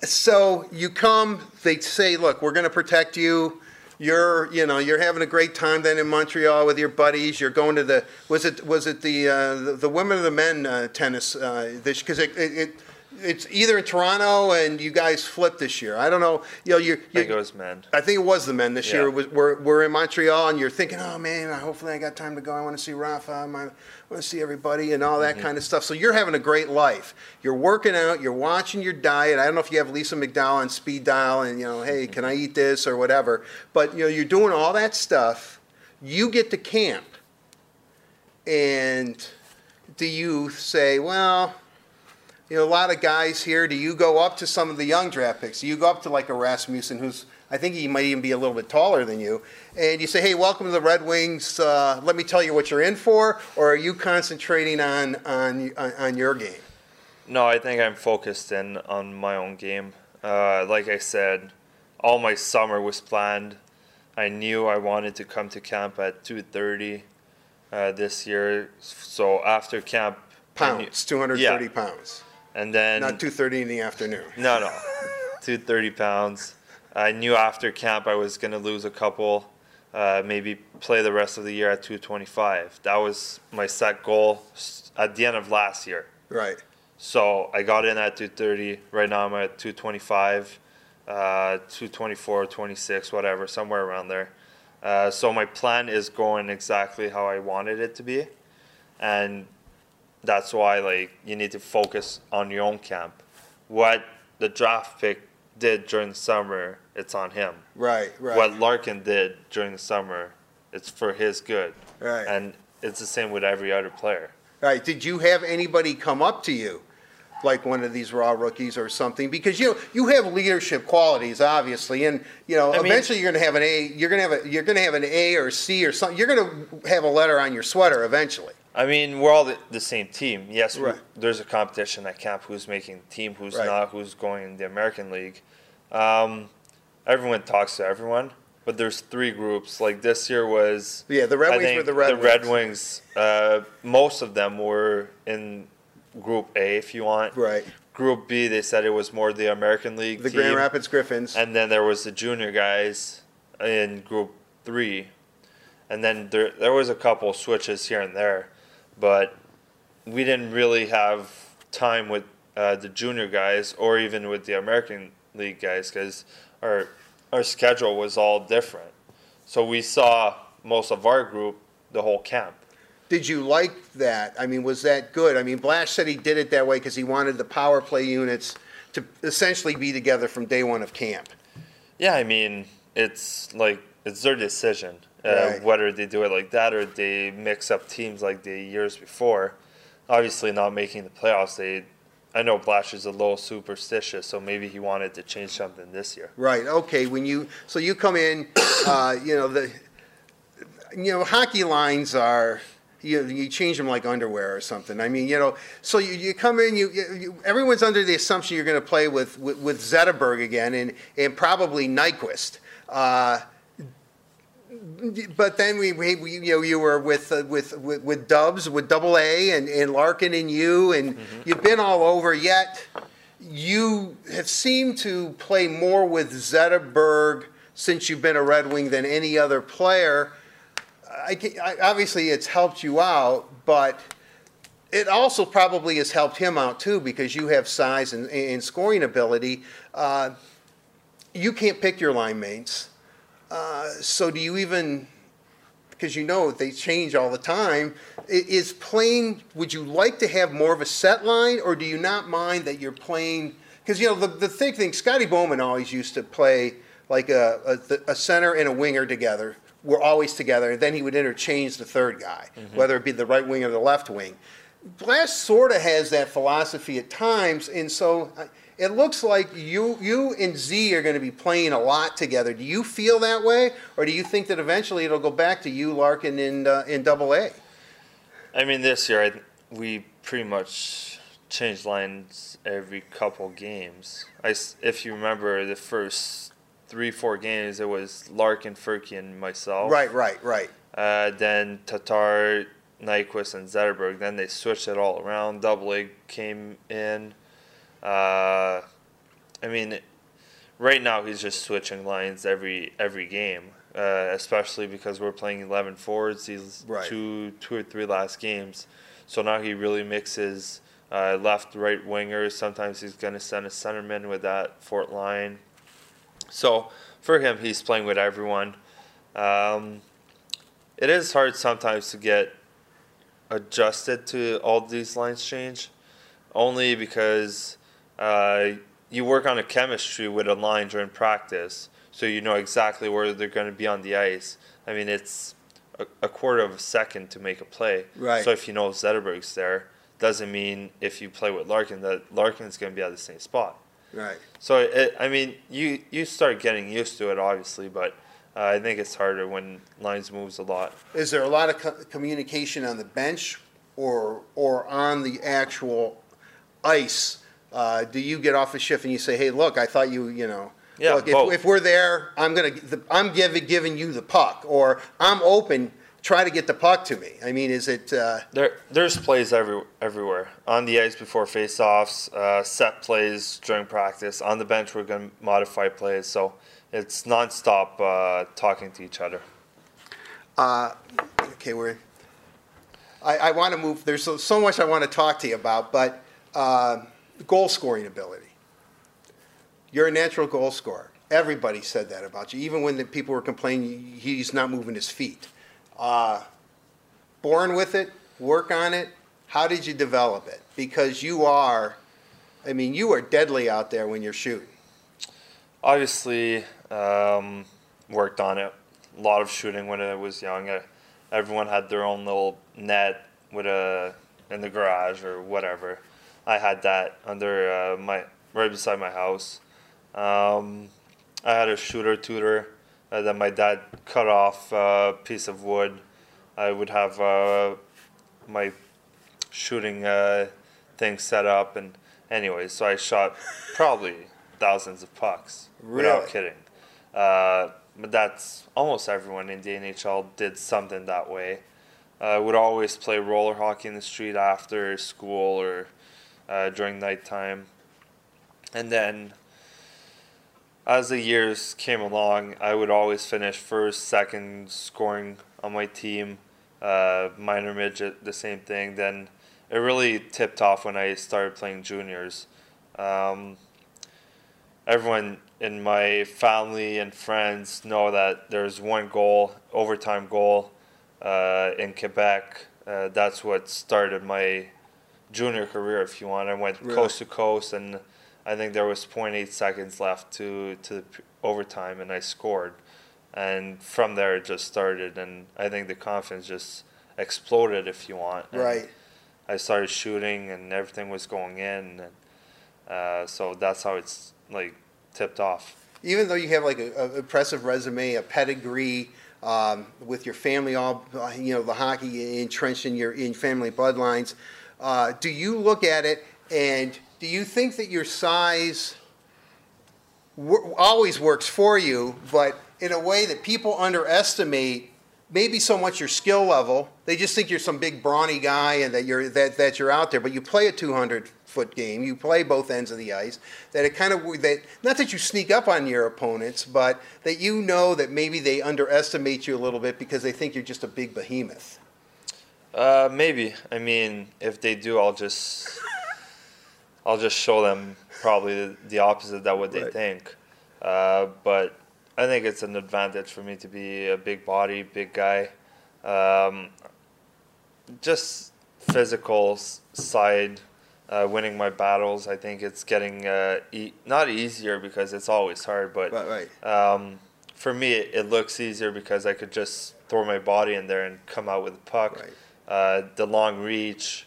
so you come, they say, look, we're going to protect you. You're, you know, you're having a great time then in Montreal with your buddies. You're going to the, was it, was it the, uh, the, the women or the men uh, tennis uh, this, because it, it, it, it's either in Toronto and you guys flipped this year. I don't know. You know, you're, I think it you're was men. I think it was the men this Yeah. year. Was, we're, we're in Montreal, and you're thinking, oh man, hopefully I got time to go. I want to see Rafa. I want to see everybody, and all that Mm-hmm. kind of stuff. So you're having a great life. You're working out. You're watching your diet. I don't know if you have Lisa McDowell on speed dial, and you know, hey, can I eat this or whatever? But you know, you're doing all that stuff. You get to camp, and do you say, well? You know, a lot of guys here. Do you go up to some of the young draft picks? Do you go up to like a Rasmussen, who's I think he might even be a little bit taller than you, and you say, "Hey, welcome to the Red Wings. Uh, let me tell you what you're in for," or are you concentrating on on on, on your game? No, I think I'm focused in on my own game. Uh, like I said, all my summer was planned. I knew I wanted to come to camp at 2:30 uh, this year. So after camp, I knew- Pounds, 230 pounds, and then not 230 in the afternoon. no, no, 230 pounds. I knew after camp I was gonna lose a couple, uh, maybe play the rest of the year at 225. That was my set goal at the end of last year. Right. So I got in at 230. Right now I'm at 225, uh, 224, 26, whatever, somewhere around there. Uh, so my plan is going exactly how I wanted it to be, and that's why like you need to focus on your own camp. What the draft pick did during the summer, it's on him. Right, right. What Larkin did during the summer, it's for his good, Right. and it's the same with every other player. Right. Did you have anybody come up to you, like one of these raw rookies or something? Because you you have leadership qualities, obviously, and you know I mean- eventually you're going to have an A. You're going to have a you're going to have an A or C or something. You're going to have a letter on your sweater eventually. I mean, we're all the, the same team. Yes, we- there's a competition at camp who's making the team, who's Right. not, who's going in the American League. Um, everyone talks to everyone, but there's three groups. Like this year was. Yeah, the Red I Wings were the Red the Red Wings. Wings. Uh, most of them were in Group A, if you want. Right. Group B, they said it was more the American League. The team. Grand Rapids Griffins. And then there was the junior guys in group three. And then there there was a couple switches here and there, but we didn't really have time with uh, the junior guys or even with the American League guys because our our schedule was all different. So we saw most of our group the whole camp. Did you like that? I mean, was that good? I mean, Blash said he did it that way because he wanted the power play units to essentially be together from day one of camp. Yeah, I mean, it's like it's their decision uh, Right. whether they do it like that or they mix up teams like the years before. Obviously, not making the playoffs. They, I know Blash is a little superstitious, so maybe he wanted to change something this year. Right. Okay. When you so you come in, uh, you know the, you know hockey lines are. You, you change them like underwear or something. I mean, you know, so you, you come in, you, you, everyone's under the assumption you're going to play with, with, with Zetterberg again and, and probably Nyquist. Uh, but then we, we, we you know you were with, uh, with with with Dubs with Double A and, and Larkin and you and you've been all over yet you have seemed to play more with Zetterberg since you've been a Red Wing than any other player. I, I, obviously, it's helped you out, but it also probably has helped him out too because you have size and, and scoring ability. Uh, you can't pick your line mates. Uh, so do you even? Because you know they change all the time. Is playing? Would you like to have more of a set line, or do you not mind that you're playing? Because you know the the thing thing. Scotty Bowman always used to play like a, a a center and a winger together. We're always together, and then he would interchange the third guy, whether it be the right wing or the left wing. Blash sort of has that philosophy at times, and so uh, it looks like you you and Z are going to be playing a lot together. Do you feel that way, or do you think that eventually it'll go back to you, Larkin, in uh, in Double A? I mean, this year I, we pretty much changed lines every couple games. I if you remember the first three, four games, it was Larkin, Furky, and myself. Right, right, right. Uh, then Tatar, Nyquist, and Zetterberg. Then they switched it all around. Double A came in. Uh, I mean, right now he's just switching lines every every game, uh, especially because we're playing eleven forwards these Right. two two or three last games. So now he really mixes uh, left right wingers. Sometimes he's going to send a centerman with that fourth line. So for him, he's playing with everyone. Um, it is hard sometimes to get adjusted to all these lines change, only because uh, you work on a chemistry with a line during practice, so you know exactly where they're going to be on the ice. I mean, it's a, a quarter of a second to make a play. Right. So if you know Zetterberg's there, doesn't mean if you play with Larkin that Larkin's going to be at the same spot. Right. So it, I mean, you you start getting used to it, obviously, but uh, I think it's harder when lines moves a lot. Is there a lot of co- communication on the bench or or on the actual ice, uh, do you get off a shift and you say, hey, look, I thought you, you know, Yeah, look, if, if we're there, I'm gonna, the- I'm giving, giving you the puck, or I'm open, try to get the puck to me. I mean, is it, uh, There, there's plays every, everywhere on the ice before faceoffs, uh, set plays during practice. On the bench, we're going to modify plays, so it's nonstop uh, talking to each other. okay, we're, I, I want to move, there's so, so much I want to talk to you about, but, uh, goal scoring ability. You're a natural goal scorer. Everybody said that about you, even when the people were complaining he's not moving his feet. Uh, born with it, work on it. How did you develop it? Because you are, I mean, you are deadly out there when you're shooting. Obviously, um, worked on it. A lot of shooting when I was young. Uh, everyone had their own little net with a in the garage or whatever. I had that under uh, my right beside my house. Um, I had a shooter tutor uh, that my dad cut off a piece of wood. I would have uh, my shooting uh, thing set up, and anyways, so I shot probably thousands of pucks without Really? kidding. Uh, but that's almost everyone in the NHL did something that way. I would always play roller hockey in the street after school or uh, during nighttime. And then as the years came along, I would always finish first, second scoring on my team. Uh, minor midget, the same thing. Then it really tipped off when I started playing juniors. Um, everyone in my family and friends know that there's one goal, overtime goal, uh, in Quebec. Uh, that's what started my junior career, if you want. I went Really? coast to coast, and I think there was 0.8 seconds left to to overtime, and I scored. And from there, it just started, and I think the confidence just exploded, if you want. And Right. I started shooting, and everything was going in, and uh, so that's how it's like tipped off. even though you have like a, a impressive resume, a pedigree, um, with your family all, uh, you know, the hockey entrenched in your in family bloodlines, uh, do you look at it and do you think that your size always works for you, but in a way that people underestimate? Maybe so much your skill level. They just think you're some big brawny guy and that you're that, that you're out there. But you play a 200 foot game. You play both ends of the ice. That it kind of that not that you sneak up on your opponents, but that you know that maybe they underestimate you a little bit because they think you're just a big behemoth. Uh, maybe. I mean, if they do, I'll just I'll just show them probably the, opposite that what they Right. think. Uh, but I think it's an advantage for me to be a big body, big guy. Um, just physical side, uh, winning my battles. I think it's getting uh, e- not easier because it's always hard, but right. um, for me, it, it looks easier because I could just throw my body in there and come out with a puck. Right. Uh, the long reach.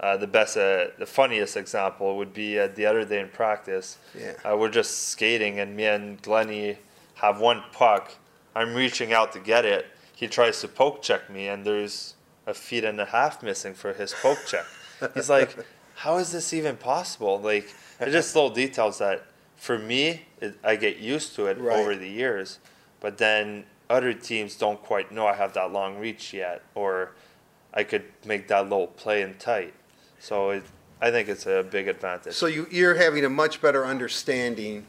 Uh, the best, uh, the funniest example would be uh, the other day in practice. Yeah. Uh, we're just skating, and me and Glenny have one puck. I'm reaching out to get it. He tries to poke check me, and there's a feet and a half missing for his poke check. He's like, "How is this even possible?" Like, they're just little details that, for me, it, I get used to it Right. over the years. But then other teams don't quite know I have that long reach yet, or I could make that little play and tight. So it, I think it's a big advantage. So you, you're having a much better understanding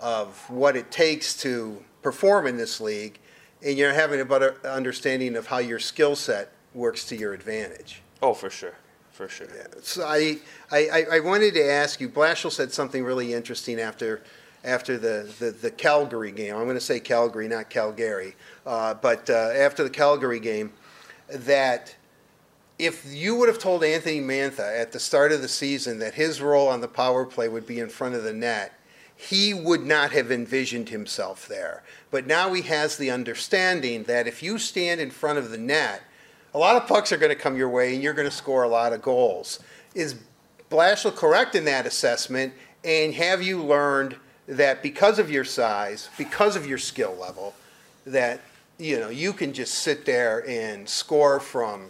of what it takes to perform in this league, and you're having a better understanding of how your skill set works to your advantage. oh, for sure, for sure. So I, I, I- I wanted to ask you, Blashill said something really interesting after, after the, the, the Calgary game. I'm going to say Calgary, not Calgary. Uh, but uh, after the Calgary game, that if you would have told Anthony Mantha at the start of the season that his role on the power play would be in front of the net, he would not have envisioned himself there. But now he has the understanding that if you stand in front of the net, a lot of pucks are going to come your way and you're going to score a lot of goals. Is Blashill correct in that assessment? And have you learned that because of your size, because of your skill level, that you know you can just sit there and score from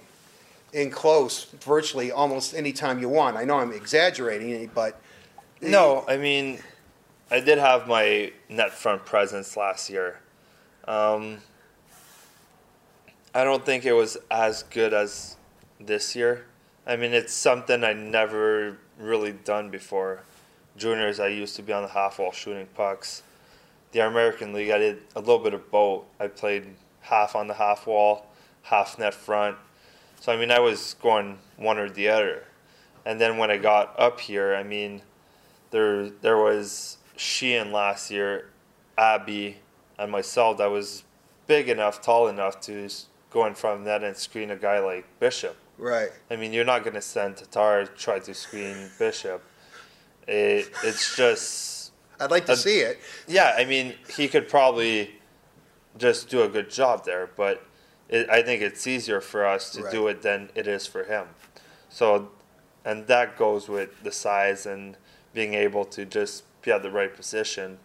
in close virtually almost any time you want. I know I'm exaggerating, but No, I mean, I did have my net front presence last year. Um, I don't think it was as good as this year. I mean, it's something I never really done before. Juniors, I used to be on the half wall shooting pucks. The American League, I did a little bit of both. I played half on the half wall, half net front. So I mean, I was going one or the other. And then when I got up here, I mean, there there was Sheahan last year, Abby, and myself that was big enough, tall enough to go in front of net and screen a guy like Bishop. right. I mean, you're not going to send Tatar try to screen Bishop. It, it's just I'd like to Uh, see it. yeah. I mean, he could probably just do a good job there, but it, I think it's easier for us to do it than it is for him. So, and that goes with the size and being able to just be at the right position.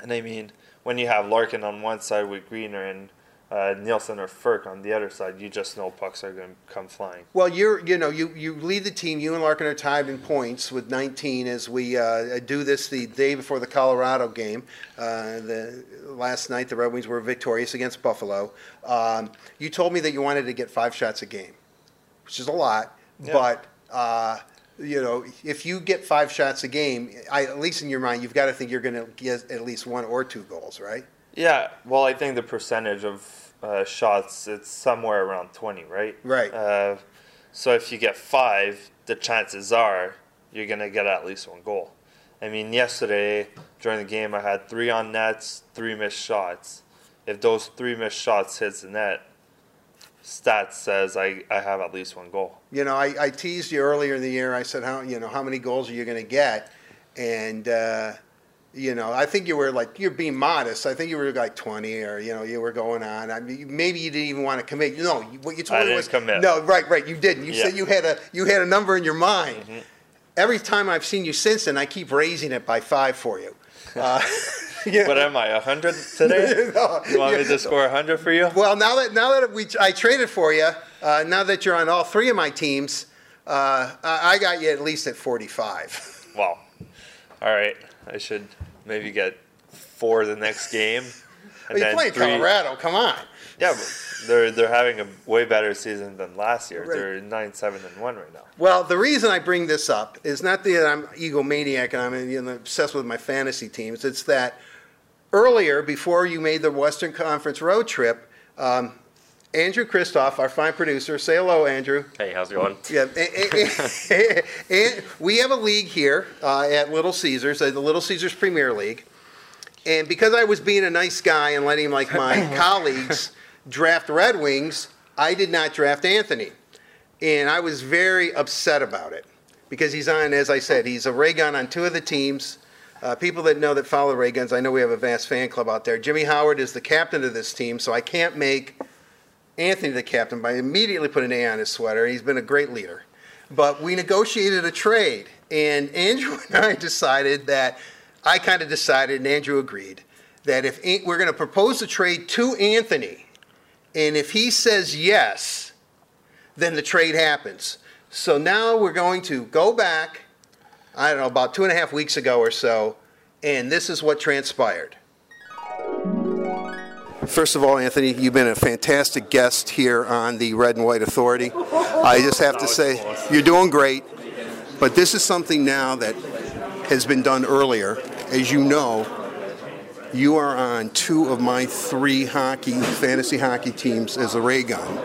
And I mean, when you have Larkin on one side with Greener and uh, Nielsen or Firk on the other side, you just know pucks are going to come flying. Well, you're, you know, you, you lead the team. You and Larkin are tied in points with 19 as we uh, do this the day before the Colorado game. Uh, the last night, the Red Wings were victorious against Buffalo. Um, you told me that you wanted to get five shots a game, which is a lot. Yeah. But uh, you know, if you get five shots a game, I, at least in your mind, you've got to think you're going to get at least one or two goals, right? Yeah, well, I think the percentage of uh, shots it's somewhere around twenty, right? Right. Uh, so if you get five, the chances are you're gonna get at least one goal. I mean, yesterday during the game, I had three on nets, three missed shots. If those three missed shots hits the net, stats says I, I have at least one goal. You know, I, I teased you earlier in the year. I said, how you know how many goals are you going to get? And uh, you know, I think you were like you're being modest. I think you were like 20, or you know, you were going on. I mean, maybe you didn't even want to commit. No, what you told me was commit. no, right, right. You didn't. You Yeah. said you had a you had a number in your mind. Mm-hmm. Every time I've seen you since then, I keep raising it by five for you. Uh, yeah. But am I hundred today? No, You want me to score hundred for you? Well, now that now that we I traded for you, uh, now that you're on all three of my teams, uh, I I got you at least at 45. Wow. All right. I should maybe get four the next game. Well, you're playing Colorado. Come on. Yeah, but they're they're having a way better season than last year. Right. They're nine seven and one right now. Well, the reason I bring this up is not that I'm egomaniac and I'm you know, obsessed with my fantasy teams. It's that earlier, before you made the Western Conference road trip, um, Andrew Kristoff, our fine producer, say hello, Andrew. Hey, how's it going? Yeah, and, and we have a league here uh, at Little Caesars, uh, the Little Caesars Premier League. And because I was being a nice guy and letting like my colleagues draft Red Wings, I did not draft Anthony, and I was very upset about it because he's on, as I said, he's a ray gun on two of the teams. Uh, people that know that follow ray guns, I know we have a vast fan club out there. Jimmy Howard is the captain of this team, so I can't make Anthony the captain by immediately put an A on his sweater. He's been a great leader. But we negotiated a trade, and Andrew and I decided that I kind of decided, and Andrew agreed, that if we're going to propose a trade to Anthony, and if he says yes, then the trade happens. So now we're going to go back, I don't know, about two and a half weeks ago or so, and this is what transpired. First of all, Anthony, you've been a fantastic guest here on the Red and White Authority. I just have to say, you're doing great, but this is something now that has been done earlier. As you know, you are on two of my three hockey, fantasy hockey teams as a ray gun.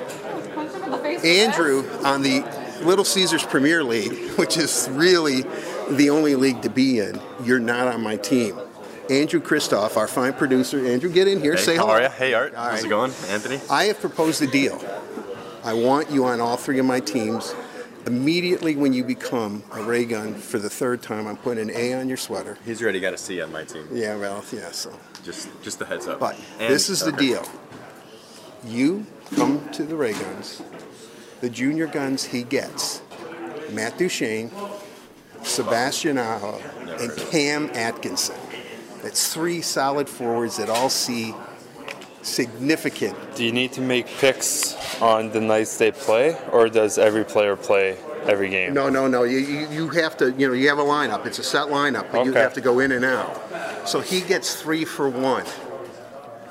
Andrew on the Little Caesars Premier League, which is really the only league to be in, you're not on my team. Andrew Kristoff, our fine producer. Andrew, get in here. Hey, say how hello. are you? Hey, Art. All How's right. it going, Anthony? I have proposed a deal. I want you on all three of my teams. Immediately when you become a ray gun for the third time, I'm putting an A on your sweater. He's already got a C on my team. Yeah, well, yeah, so. Just, just the heads up. But And- this is the deal. You come to the Ray Guns. The junior guns he gets Matt Duchene, Sebastian Aho, and Cam Atkinson. That's three solid forwards that all see significant. Do you need to make picks on the nights they play, or does every player play every game? No, no, no. You, you, have to, you know, you have a lineup. It's a set lineup, but you have to go in and out. So he gets three for one.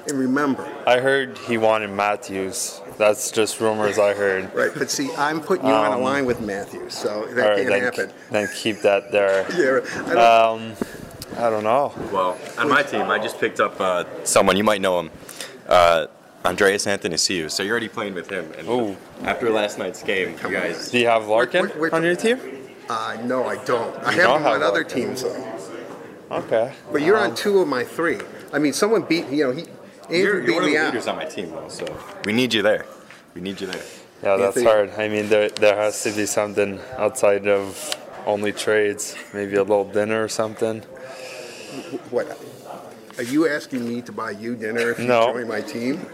And remember, I heard he wanted Matthews. That's just rumors I heard. right? But see, I'm putting you on a line with Matthews, so that Um, right, can't then, happen. then keep that there. Yeah, Um, I don't know. Well, on my team, I just picked up uh, someone you might know him, uh, Andreas Athanasiou So you're already playing with him. And Ooh. after last night's game, you guys. Do you have Larkin Wait, wait, wait. on your team? uh, no, I don't. I have don't him on have other teams, though. Okay. But you're Um, on two of my three. I mean, someone beat, you know, he, Andrew You're, beat you're one of me the out. leaders on my team, though. So we need you there. We need you there. Yeah, that's Anthony- hard. I mean, there there has to be something outside of only trades. Maybe a little dinner or something. What? Are you asking me to buy you dinner if you No. join my team?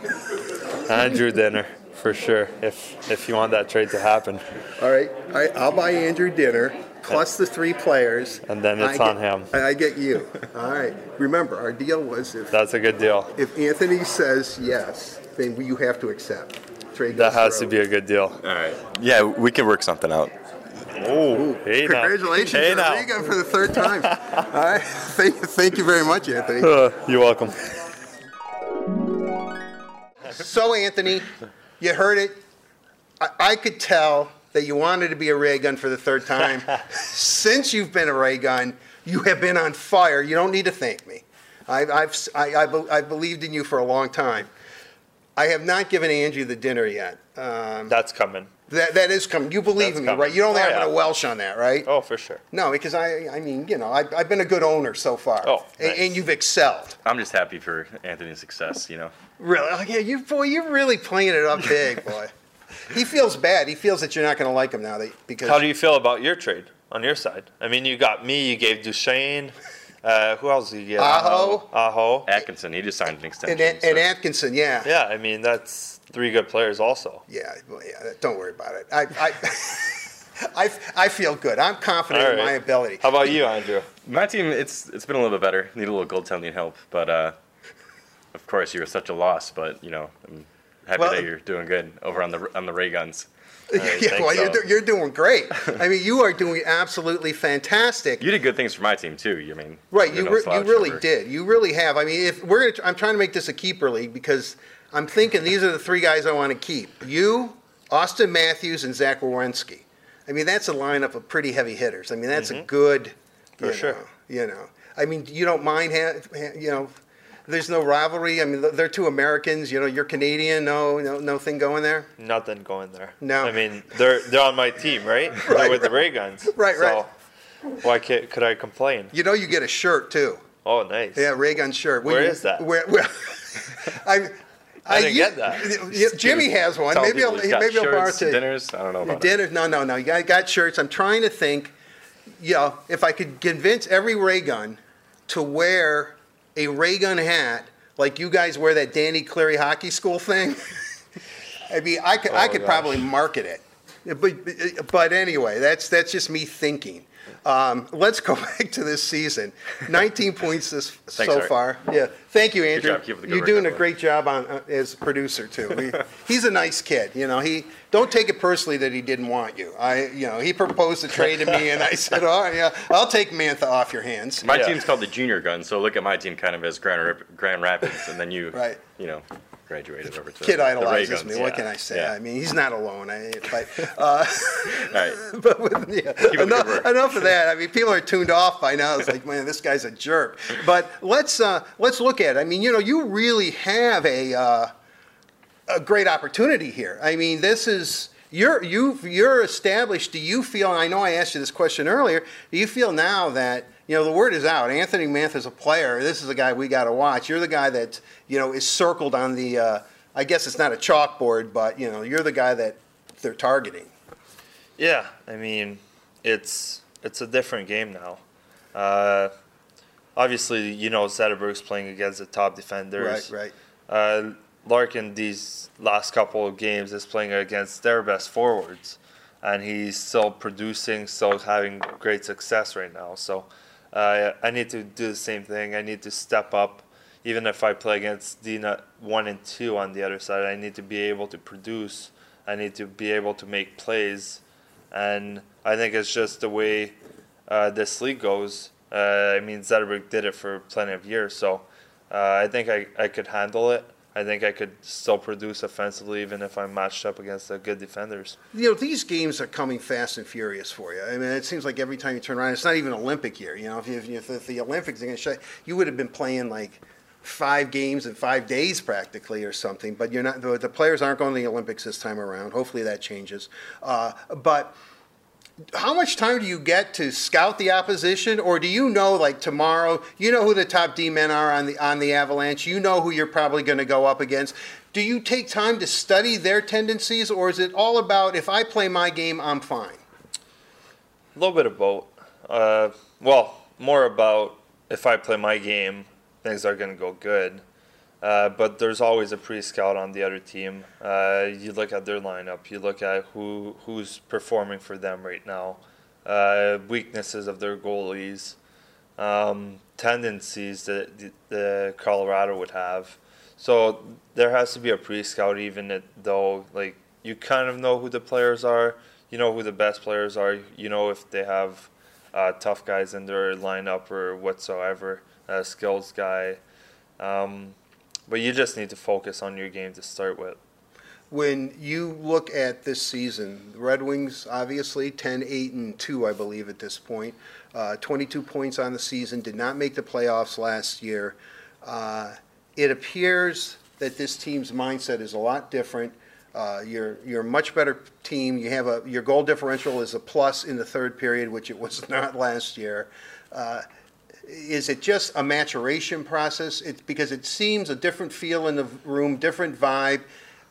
Andrew dinner for sure. If if you want that trade to happen, All right, all right, I'll buy Andrew dinner plus the three players. And then it's I on get- him. And I get you. All right. Remember, our deal was if that's a good deal. if Anthony says yes, then you have to accept. Trade That goes has to be a good deal. All right. Yeah, we can work something out. Oh, hey. Congratulations, Hey you're now. For the third time. All right, thank, thank you very much, Anthony. Uh, you're welcome. So, Anthony, you heard it. I, I could tell that you wanted to be a ray gun for the third time. Since you've been a ray gun, you have been on fire. You don't need to thank me. I've, I've, I, I, be- I've believed in you for a long time. I have not given Angie the dinner yet. Um, That's coming. that, that is coming. You believe That's in me, coming. right? You don't Oh, have yeah. a Welsh on that, right? Oh, for sure. No, because I, I mean, you know, I, I've been a good owner so far. Oh, and, nice. and you've excelled. I'm just happy for Anthony's success. You know. Really? Oh, yeah, you boy, you're really playing it up big, boy. he feels bad. He feels that you're not going to like him now that, because How do you feel about your trade on your side? I mean, you got me. You gave Duchene. Uh, who else did you get? Aho. Aho. Atkinson, he just signed an extension. and, and, and Atkinson, yeah. Yeah, I mean that's three good players also. Yeah, well, yeah, don't worry about it. I, I, I, I feel good. I'm confident All in my ability. How about you, Andrew? My team, it's it's been a little bit better. Need a little goaltending help, but uh, of course you were such a loss. But you know, I'm happy Well- that you're doing good over on the on the Ray Guns. Right, yeah, well, you're, do, you're doing great. I mean, you are doing absolutely fantastic. You did good things for my team too. You mean Right, you're no re- you really over- did. You really have. I mean, if we're gonna, I'm trying to make this a keeper league because I'm thinking these are the three guys I want to keep. You, Auston Matthews, and Zach Werenski. I mean, that's a lineup of pretty heavy hitters. I mean, that's a mm-hmm. good. For you sure. know, you know, I mean, you don't mind, ha- ha- you know. There's no rivalry. I mean, they're two Americans. You know, you're Canadian. No, no, no thing going there. Nothing going there. No. I mean they're they're on my team, right? Right, they're with the right. Ray Guns. Right, right. Why can't, could I complain? You know, you get a shirt too. Oh, nice. Yeah, ray gun shirt. Where you- is that? Where, where, I, I didn't you- get that. Jimmy has one. Tell Maybe I'll maybe I'll borrow shirts, it dinners. I don't know about it. No, no, no. I got, got shirts. I'm trying to think. You know, if I could convince every ray gun to wear a ray gun hat like you guys wear that Danny Cleary hockey school thing. I mean, I could I Oh, could gosh. probably market it. But, but anyway, that's that's just me thinking. Um, let's go back to this season. 19 points this so Art. far. Yeah, thank you, Andrew. job. Keep up the good You're doing a everyone. great job on uh, as producer too. He, he's a nice kid. You know, he don't take it personally that he didn't want you. I, you know, he proposed a trade to me, and I said, "All right, yeah, I'll take Mantha off your hands." My Yeah. team's called the Junior Gun, so look at my team kind of as Grand, Grand Rapids, and then you, Right. you know, graduated over to Kid idolizes me. What can I say? Yeah. I mean, he's not alone. I, but uh, right. but with, yeah, up the good enough, enough of that. I mean, people are tuned off by now. It's like, man, this guy's a jerk. But let's uh, let's look at. It. I mean, you know, you really have a uh, a great opportunity here. I mean, this is you're you you're established. Do you feel? And I know I asked you this question earlier. Do you feel now that you know the word is out? Anthony Mantha is a player. This is a guy we got to watch. You're the guy that you know is circled on the. Uh, I guess it's not a chalkboard, but you know, you're the guy that they're targeting. Yeah, I mean, it's it's a different game now. Uh, obviously, you know, Zetterberg's playing against the top defenders. Right, right. Uh, Larkin, these last couple of games, is playing against their best forwards, and he's still producing, still having great success right now. So uh, I need to do the same thing. I need to step up. even if I play against DNUT one and two on the other side, I need to be able to produce. I need to be able to make plays, and I think it's just the way uh, this league goes. Uh, I mean, Zetterberg did it for plenty of years, so uh, I think I, I could handle it. I think I could still produce offensively even if I'm matched up against the good defenders. You know, these games are coming fast and furious for you. I mean, it seems like every time you turn around, it's not even Olympic year. You know, if, you, if, if the Olympics are going to shut, you would have been playing like five games in five days practically or something. But you're not. The, the players aren't going to the Olympics this time around. Hopefully that changes. Uh, but how much time do you get to scout the opposition, or do you know, like tomorrow, you know who the top D men are on the on the Avalanche? You know who you're probably going to go up against. Do you take time to study their tendencies, or is it all about if I play my game, I'm fine? A little bit of both. Uh, well, more about if I play my game, things are going to go good. Uh, but there's always a pre-scout on the other team. Uh, you look at their lineup. You look at who who's performing for them right now. Uh, weaknesses of their goalies, um, tendencies that the, the Colorado would have. So there has to be a pre-scout, even though like you kind of know who the players are. You know who the best players are. You know if they have uh, tough guys in their lineup or whatsoever. Skills guy. Um, but you just need to focus on your game to start with. When you look at this season, the Red Wings obviously 10, 8, and 2, I believe, at this point. Uh, 22 points on the season, did not make the playoffs last year. Uh, it appears that this team's mindset is a lot different. Uh, you're you're a much better team. You have a your goal differential is a plus in the third period, which it was not last year. Uh, is it just a maturation process? It's because it seems a different feel in the room, different vibe,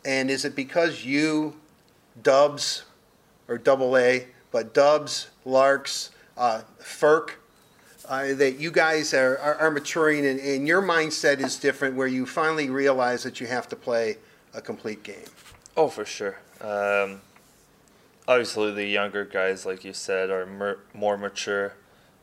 and is it because you, Dubs, or Double A, but Dubs, Larks, uh, Ferk, uh, that you guys are, are, are maturing and, and your mindset is different, where you finally realize that you have to play a complete game? Oh, for sure. Um, obviously, the younger guys, like you said, are mer- more mature.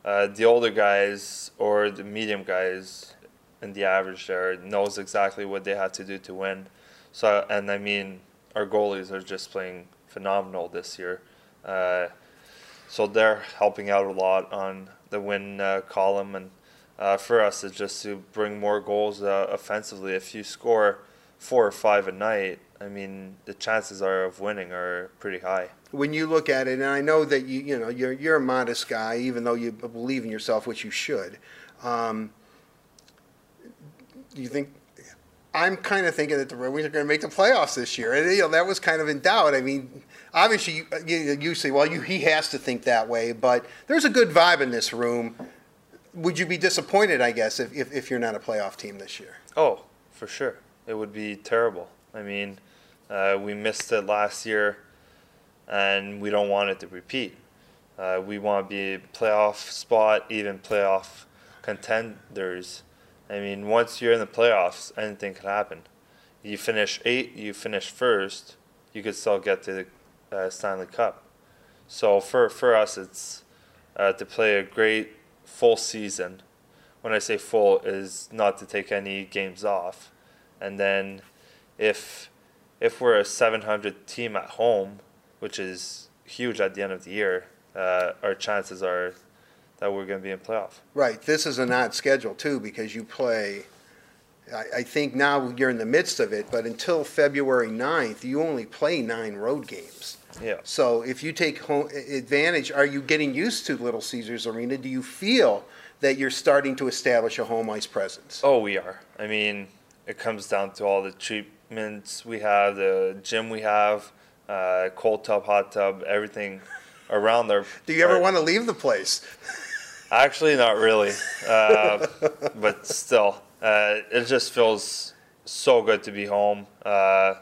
Uh, the older guys or the medium guys and the average there knows exactly what they have to do to win. So, and I mean, our goalies are just playing phenomenal this year. Uh, so they're helping out a lot on the win uh, column, and uh, for us, it's just to bring more goals uh, offensively. If you score four or five a night, I mean, the chances are of winning are pretty high. When you look at it, and I know that you you know you're you're a modest guy, even though you believe in yourself, which you should. Um, do you think? I'm kind of thinking that the Red Wings are going to make the playoffs this year, and you know that was kind of in doubt. I mean, obviously you, you, you say, well, you, he has to think that way, but there's a good vibe in this room. Would you be disappointed, I guess, if, if, if you're not a playoff team this year? Oh, for sure. It would be terrible. I mean, uh, we missed it last year, and we don't want it to repeat. Uh, we want to be a playoff spot, even playoff contenders. I mean, once you're in the playoffs, anything could happen. You finish eight, you finish first, you could still get to the uh, Stanley Cup. So for for us, it's uh, to play a great full season. When I say full, is not to take any games off, and then if if we're a 700 team at home, which is huge at the end of the year, uh, our chances are that we're going to be in playoff. Right. This is an odd schedule too because you play. I, I think now you're in the midst of it, but until February 9th, you only play nine road games. Yeah. So if you take home advantage, are you getting used to Little Caesars Arena? Do you feel that you're starting to establish a home ice presence? Oh, we are. I mean, it comes down to all the we have, the gym we have, uh, cold tub, hot tub, everything around there. Do you ever want to leave the place? Actually, not really, uh, but still, uh, it just feels so good to be home. Uh,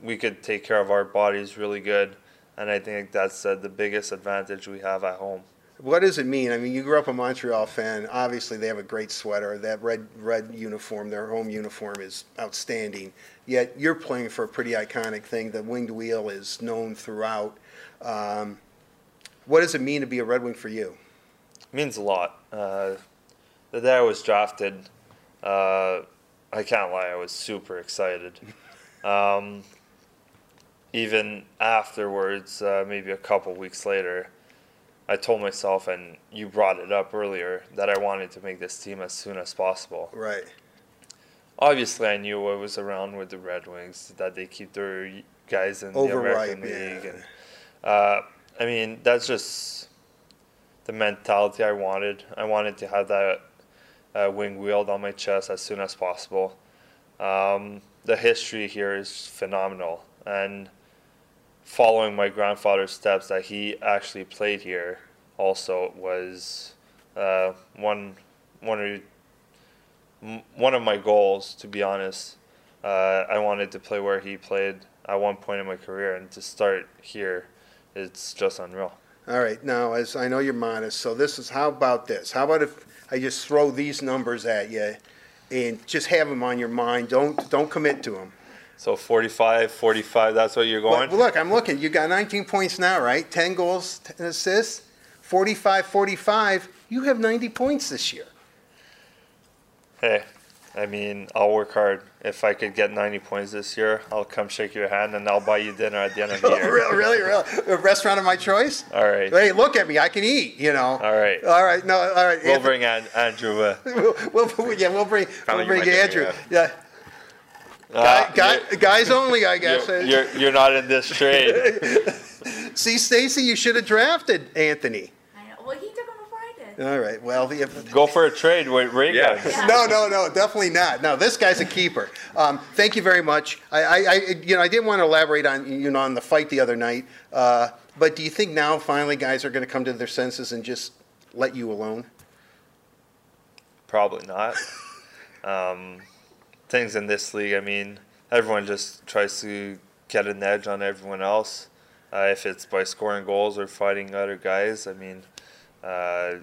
we could take care of our bodies really good, and I think that's uh, the biggest advantage we have at home. What does it mean? I mean, you grew up a Montreal fan. Obviously, they have a great sweater. That red red uniform, their home uniform, is outstanding. Yet you're playing for a pretty iconic thing. The winged wheel is known throughout. Um, what does it mean to be a Red Wing for you? It means a lot. Uh, the day I was drafted, uh, I can't lie, I was super excited. Um, even afterwards, uh, maybe a couple weeks later, I told myself, and you brought it up earlier, that I wanted to make this team as soon as possible. Right. Obviously, I knew I was around with the Red Wings, that they keep their guys in the Overripe, American League. yeah. And, uh, I mean, that's just the mentality I wanted. I wanted to have that uh, wing wheeled on my chest as soon as possible. Um, the history here is phenomenal. And following my grandfather's steps, that he actually played here also was uh, one, one one of my goals, to be honest. Uh, I wanted to play where he played at one point in my career, and to start here, it's just unreal. All right, now, as I know you're modest, so this is, how about this? How about if I just throw these numbers at you and just have them on your mind? Don't, don't commit to them. So 45, 45, that's what you're Well, going? look, I'm looking, you got 19 points now, right? 10 goals, 10 assists, 45, 45. You have 90 points this year. Hey, I mean, I'll work hard. If I could get 90 points this year, I'll come shake your hand and I'll buy you dinner at the end of the year. really, really, really? A restaurant of my choice? All right. Hey, look at me, I can eat, you know? All right. All right, no, all right. We'll Anthony- bring An- Andrew. Uh, We'll, we'll, yeah, we'll bring, we'll Finally, you bring Andrew. me, Yeah, uh, guy, you're- guys only, I guess. you're, you're, you're not in this trade. See, Stacy, you should have drafted Anthony. I know. Well, he took them before I did. All right, well, the, Go for a trade with ray Yeah. guns. Yeah. no, no, no, definitely not. No, this guy's a keeper. Um, thank you very much. I, I, I, you know, I didn't want to elaborate on, you know, on the fight the other night. Uh, but do you think now finally guys are going to come to their senses and just let you alone? Probably not. Um, things in this league, I mean, everyone just tries to get an edge on everyone else. Uh, if it's by scoring goals or fighting other guys, I mean, uh,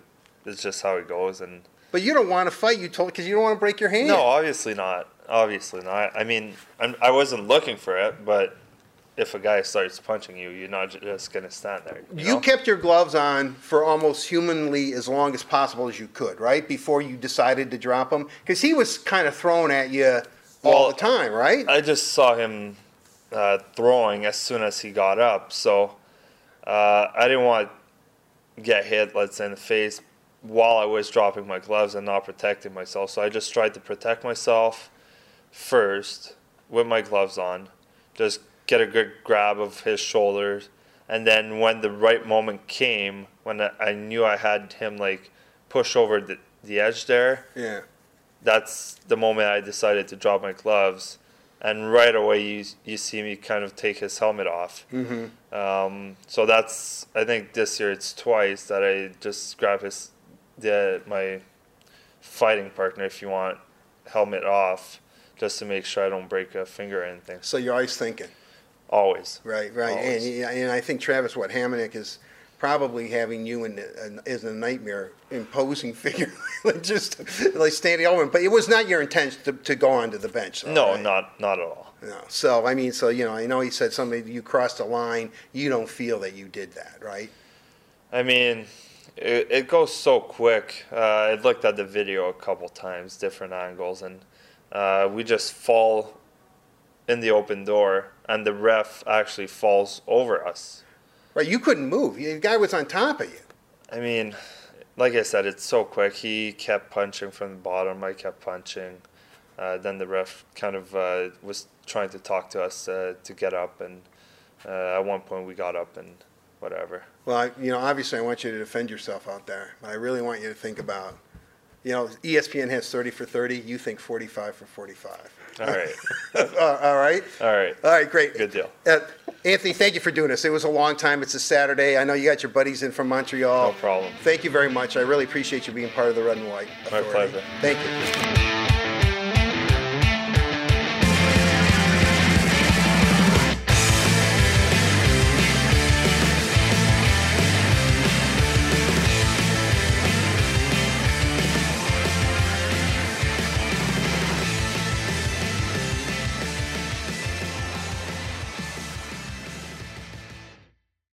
it's just how it goes. And But you don't want to fight. You told because you don't want to break your hand. no, obviously not. Obviously not. I mean, I'm, I wasn't looking for it, but if a guy starts punching you, you're not just gonna stand there. You, You know? kept your gloves on for almost humanly as long as possible as you could, right? Before you decided to drop them, because he was kind of thrown at you all Well, the time, right? I just saw him uh, throwing as soon as he got up, so uh, I didn't want to get hit, let's say, in the face while I was dropping my gloves and not protecting myself. So I just tried to protect myself first with my gloves on, just get a good grab of his shoulders, and then when the right moment came, when I- knew I had him like push over the, the edge there, yeah. that's the moment I decided to drop my gloves, and right away you you see me kind of take his helmet off. Mm-hmm. Um, so that's I think this year it's twice that I just grab his the my fighting partner, if you want, helmet off, just to make sure I don't break a finger or anything. So you're always thinking, Always. right, right, and, Always. yeah, and I think Travis, what Hamonic is probably having you in is a nightmare, imposing figure, like just like standing over him. But it was not your intention to, to go onto the bench. Though, No, right? not not at all. No. So I mean, so you know, I know he said something. You crossed the line. You don't feel that you did that, right? I mean, it, it goes so quick. Uh, I looked at the video a couple times, different angles, and uh, we just fall in the open door, and the ref actually falls over us. Right. You couldn't move. The guy was on top of you. I mean, like I said, it's so quick. He kept punching from the bottom. I kept punching. Uh, then the ref kind of uh, was trying to talk to us uh, to get up, and uh, at one point we got up and whatever. Well, I, you know, obviously, I want you to defend yourself out there, but I really want you to think about, you know, ESPN has 30 for 30. You think 45 for 45. All right, all right. all right, All right. Great. good deal. Uh, Anthony, thank you for doing this. It was a long time. It's a Saturday. I know you got your buddies in from Montreal. No problem. Thank you very much. I really appreciate you being part of the Red and White. My pleasure. Thank you.